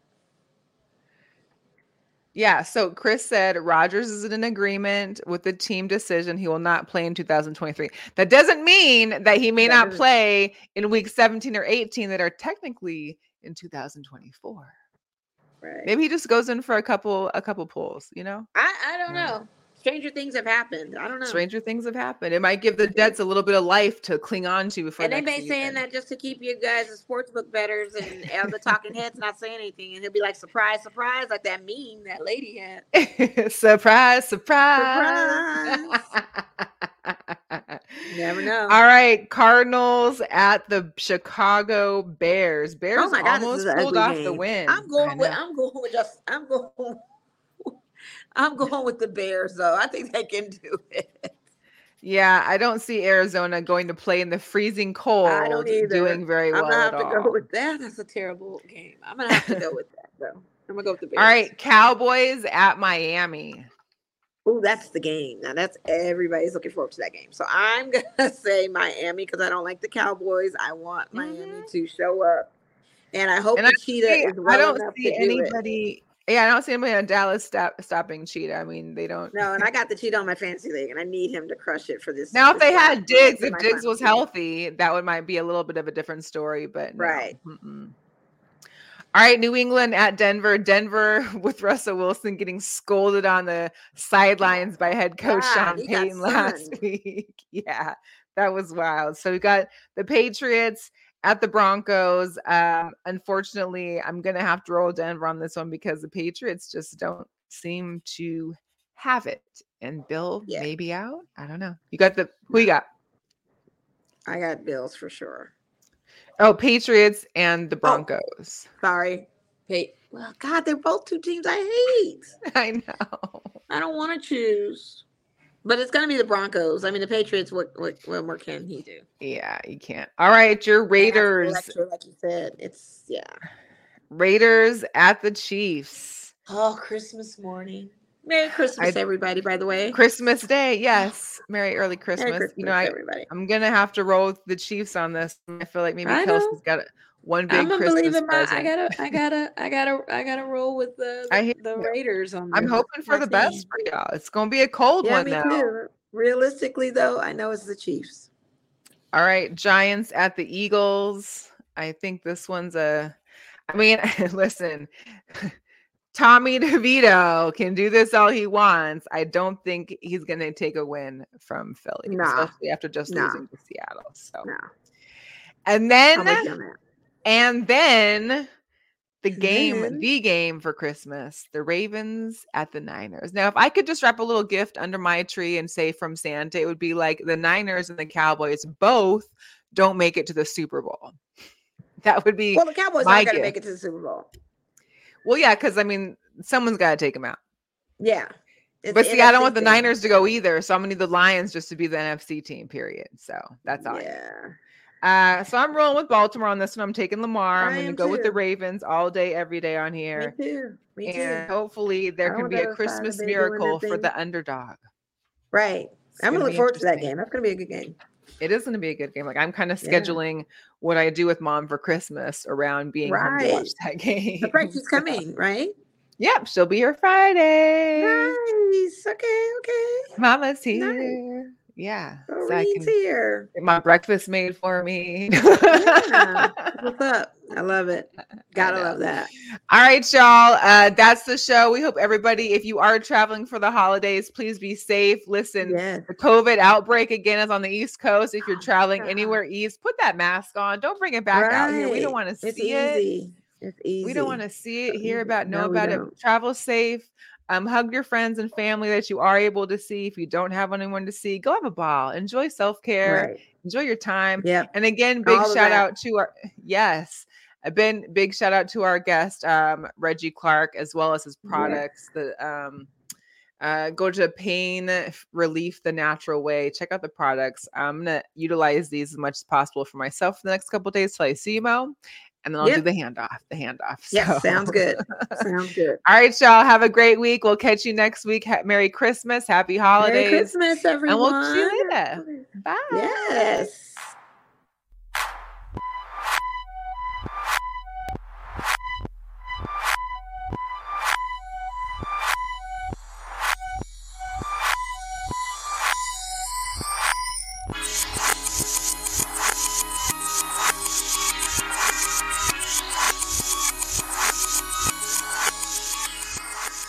[SPEAKER 1] Yeah. So Chris said Rodgers is in an agreement with the team decision. He will not play in 2023. That doesn't mean that he may
[SPEAKER 3] That
[SPEAKER 1] not play in week 17 or 18 that are technically in 2024.
[SPEAKER 3] Right.
[SPEAKER 1] Maybe he just goes in for a couple a couple pulls, you know?
[SPEAKER 3] I, I don't know. Stranger things have happened. I don't know.
[SPEAKER 1] Stranger things have happened. It might give the Jets a little bit of life to cling on to before.
[SPEAKER 3] and they may saying that just to keep you guys as sportsbook betters and all the talking heads not saying anything, and he'll be like, "Surprise, surprise!" Like that meme that lady had.
[SPEAKER 1] surprise, surprise.
[SPEAKER 3] surprise. never know.
[SPEAKER 1] All right, Cardinals at the Chicago Bears. Bears
[SPEAKER 3] oh god,
[SPEAKER 1] almost pulled off
[SPEAKER 3] game.
[SPEAKER 1] the win.
[SPEAKER 3] I'm going with. I'm going with just. I'm going. I'm going with the Bears, though. I think they can do it.
[SPEAKER 1] Yeah, I don't see Arizona going to play in the freezing cold
[SPEAKER 3] I don't either.
[SPEAKER 1] doing very
[SPEAKER 3] I'm
[SPEAKER 1] well
[SPEAKER 3] gonna
[SPEAKER 1] at
[SPEAKER 3] have to
[SPEAKER 1] all.
[SPEAKER 3] go with that. That's a terrible game. I'm gonna have to go with that, though. I'm gonna go with the Bears.
[SPEAKER 1] all right, Cowboys at Miami.
[SPEAKER 3] Ooh, that's the game. Now that's everybody's looking forward to that game. So I'm gonna say Miami because I don't like the Cowboys. I want Miami to show up, and I hope
[SPEAKER 1] Mm-hmm. And I
[SPEAKER 3] cheetah
[SPEAKER 1] see-
[SPEAKER 3] is well
[SPEAKER 1] I don't see
[SPEAKER 3] do it.
[SPEAKER 1] Yeah, I don't see anybody on Dallas stop, stopping Cheetah. I mean, they don't.
[SPEAKER 3] No, and I got the cheetah on my fantasy league, and I need him to crush it for this.
[SPEAKER 1] Now, if they had Diggs, if Diggs was healthy, that would might be a little bit of a different story. But no.
[SPEAKER 3] Right.
[SPEAKER 1] Mm-mm. All right, New England at Denver. Denver with Russell Wilson getting scolded on the sidelines by head coach Sean Payton last week. yeah, that was wild. So we got the Patriots at the Broncos. Um, unfortunately, I'm gonna have to roll Denver on this one because the Patriots just don't seem to have it. And Bill
[SPEAKER 3] Yeah.
[SPEAKER 1] may be out. I don't know. You got the who you got?
[SPEAKER 3] I got Bills for sure.
[SPEAKER 1] Oh, Patriots and the Broncos.
[SPEAKER 3] Sorry, Pay. Well, God, they're both two teams I hate.
[SPEAKER 1] I know.
[SPEAKER 3] I don't want to choose, but it's gonna be the Broncos. I mean, the Patriots. What what what more can he do?
[SPEAKER 1] Yeah, you can't. All right, your
[SPEAKER 3] They have to
[SPEAKER 1] Raiders.
[SPEAKER 3] lecture, like you said, it's yeah.
[SPEAKER 1] Raiders at the Chiefs.
[SPEAKER 3] Oh, Christmas morning. Merry Christmas,
[SPEAKER 1] I-
[SPEAKER 3] everybody. By the way,
[SPEAKER 1] Christmas Day. Yes. Merry early Christmas.
[SPEAKER 3] Merry Christmas,
[SPEAKER 1] you know, I,
[SPEAKER 3] everybody.
[SPEAKER 1] I'm gonna have to roll with the Chiefs on this. I feel like maybe. Kelce's got a, one big
[SPEAKER 3] I'm gonna
[SPEAKER 1] Christmas
[SPEAKER 3] believe in my. I gotta. I gotta. I gotta. I gotta roll with the the, the. Raiders on.
[SPEAKER 1] I'm hoping for the
[SPEAKER 3] team.
[SPEAKER 1] best for y'all. It's gonna be a cold
[SPEAKER 3] Yeah,
[SPEAKER 1] one
[SPEAKER 3] me
[SPEAKER 1] now.
[SPEAKER 3] too. Realistically, though, I know it's the Chiefs.
[SPEAKER 1] All right, Giants at the Eagles. I think this one's a I mean, listen, Tommy DeVito can do this all he wants. I don't think he's going to take a win from Philly,
[SPEAKER 3] Nah.
[SPEAKER 1] especially after just
[SPEAKER 3] Nah.
[SPEAKER 1] losing to Seattle. So,
[SPEAKER 3] No,
[SPEAKER 1] and then
[SPEAKER 3] make you on that.
[SPEAKER 1] and then the game, the game for Christmas, the Ravens at the Niners. Now, if I could just wrap a little gift under my tree and say from Santa, it would be like the Niners and the Cowboys both don't make it to the Super Bowl. That would be
[SPEAKER 3] Well, the Cowboys aren't going to make it to the Super Bowl.
[SPEAKER 1] well, yeah, because I mean, someone's got to take them out.
[SPEAKER 3] Yeah. It's
[SPEAKER 1] But see, I don't want the
[SPEAKER 3] thing.
[SPEAKER 1] Niners to go either, so I'm gonna need the Lions just to be the NFC team. Period. So that's all.
[SPEAKER 3] Yeah.
[SPEAKER 1] Uh, so I'm rolling with Baltimore on this one. I'm taking Lamar. I'm going to go with the. Ravens all day, every day on here.
[SPEAKER 3] Me
[SPEAKER 1] here.
[SPEAKER 3] too. Me too.
[SPEAKER 1] And hopefully there
[SPEAKER 3] I
[SPEAKER 1] can be a Christmas
[SPEAKER 3] of it doing
[SPEAKER 1] miracle for the underdog.
[SPEAKER 3] Right.
[SPEAKER 1] It's
[SPEAKER 3] I'm
[SPEAKER 1] gonna
[SPEAKER 3] gonna look forward to that game. That's gonna be a good game.
[SPEAKER 1] It is going to be a good game. Like I'm kind of
[SPEAKER 3] Yeah.
[SPEAKER 1] scheduling what I do with mom for Christmas around being home to watch that game.
[SPEAKER 3] The break is coming, right?
[SPEAKER 1] Yep, she'll be here Friday.
[SPEAKER 3] Nice. Okay, okay.
[SPEAKER 1] Mama's
[SPEAKER 3] Nice.
[SPEAKER 1] Yeah. so I can
[SPEAKER 3] here.
[SPEAKER 1] get my breakfast made for me.
[SPEAKER 3] Yeah. What's up? I love it. Gotta love that.
[SPEAKER 1] All right, y'all. Uh, that's the show. We hope everybody, if you are traveling for the holidays, please be safe. Listen,
[SPEAKER 3] Yes.
[SPEAKER 1] the COVID outbreak again is on the East Coast. If you're
[SPEAKER 3] Oh,
[SPEAKER 1] traveling
[SPEAKER 3] God.
[SPEAKER 1] anywhere east, put that mask on. Don't bring it back out here. We don't want to see it.
[SPEAKER 3] It's easy.
[SPEAKER 1] We don't want to see it, hear about, know
[SPEAKER 3] No,
[SPEAKER 1] about it. Travel safe. Um, hug your friends and family that you are able to see. If you don't have anyone to see, go have a ball. Enjoy self care.
[SPEAKER 3] Right.
[SPEAKER 1] Enjoy your time.
[SPEAKER 3] Yeah.
[SPEAKER 1] And again, big
[SPEAKER 3] All
[SPEAKER 1] shout out to our yes, a been big shout out to our guest um, Reggie Clark as well as his
[SPEAKER 3] Yeah.
[SPEAKER 1] products. The um, uh, go to Pain Relief the Natural Way. Check out the products. I'm gonna utilize these as much as possible for myself for the next couple days till I see you, Mo, and then I'll do the handoff. The handoff. So-
[SPEAKER 3] sounds good. Sounds good.
[SPEAKER 1] All right, y'all. Have a great week. We'll catch you next week. Ha- Merry Christmas. Happy holidays.
[SPEAKER 3] Merry Christmas, everyone.
[SPEAKER 1] And we'll see you later. Bye.
[SPEAKER 3] Yes.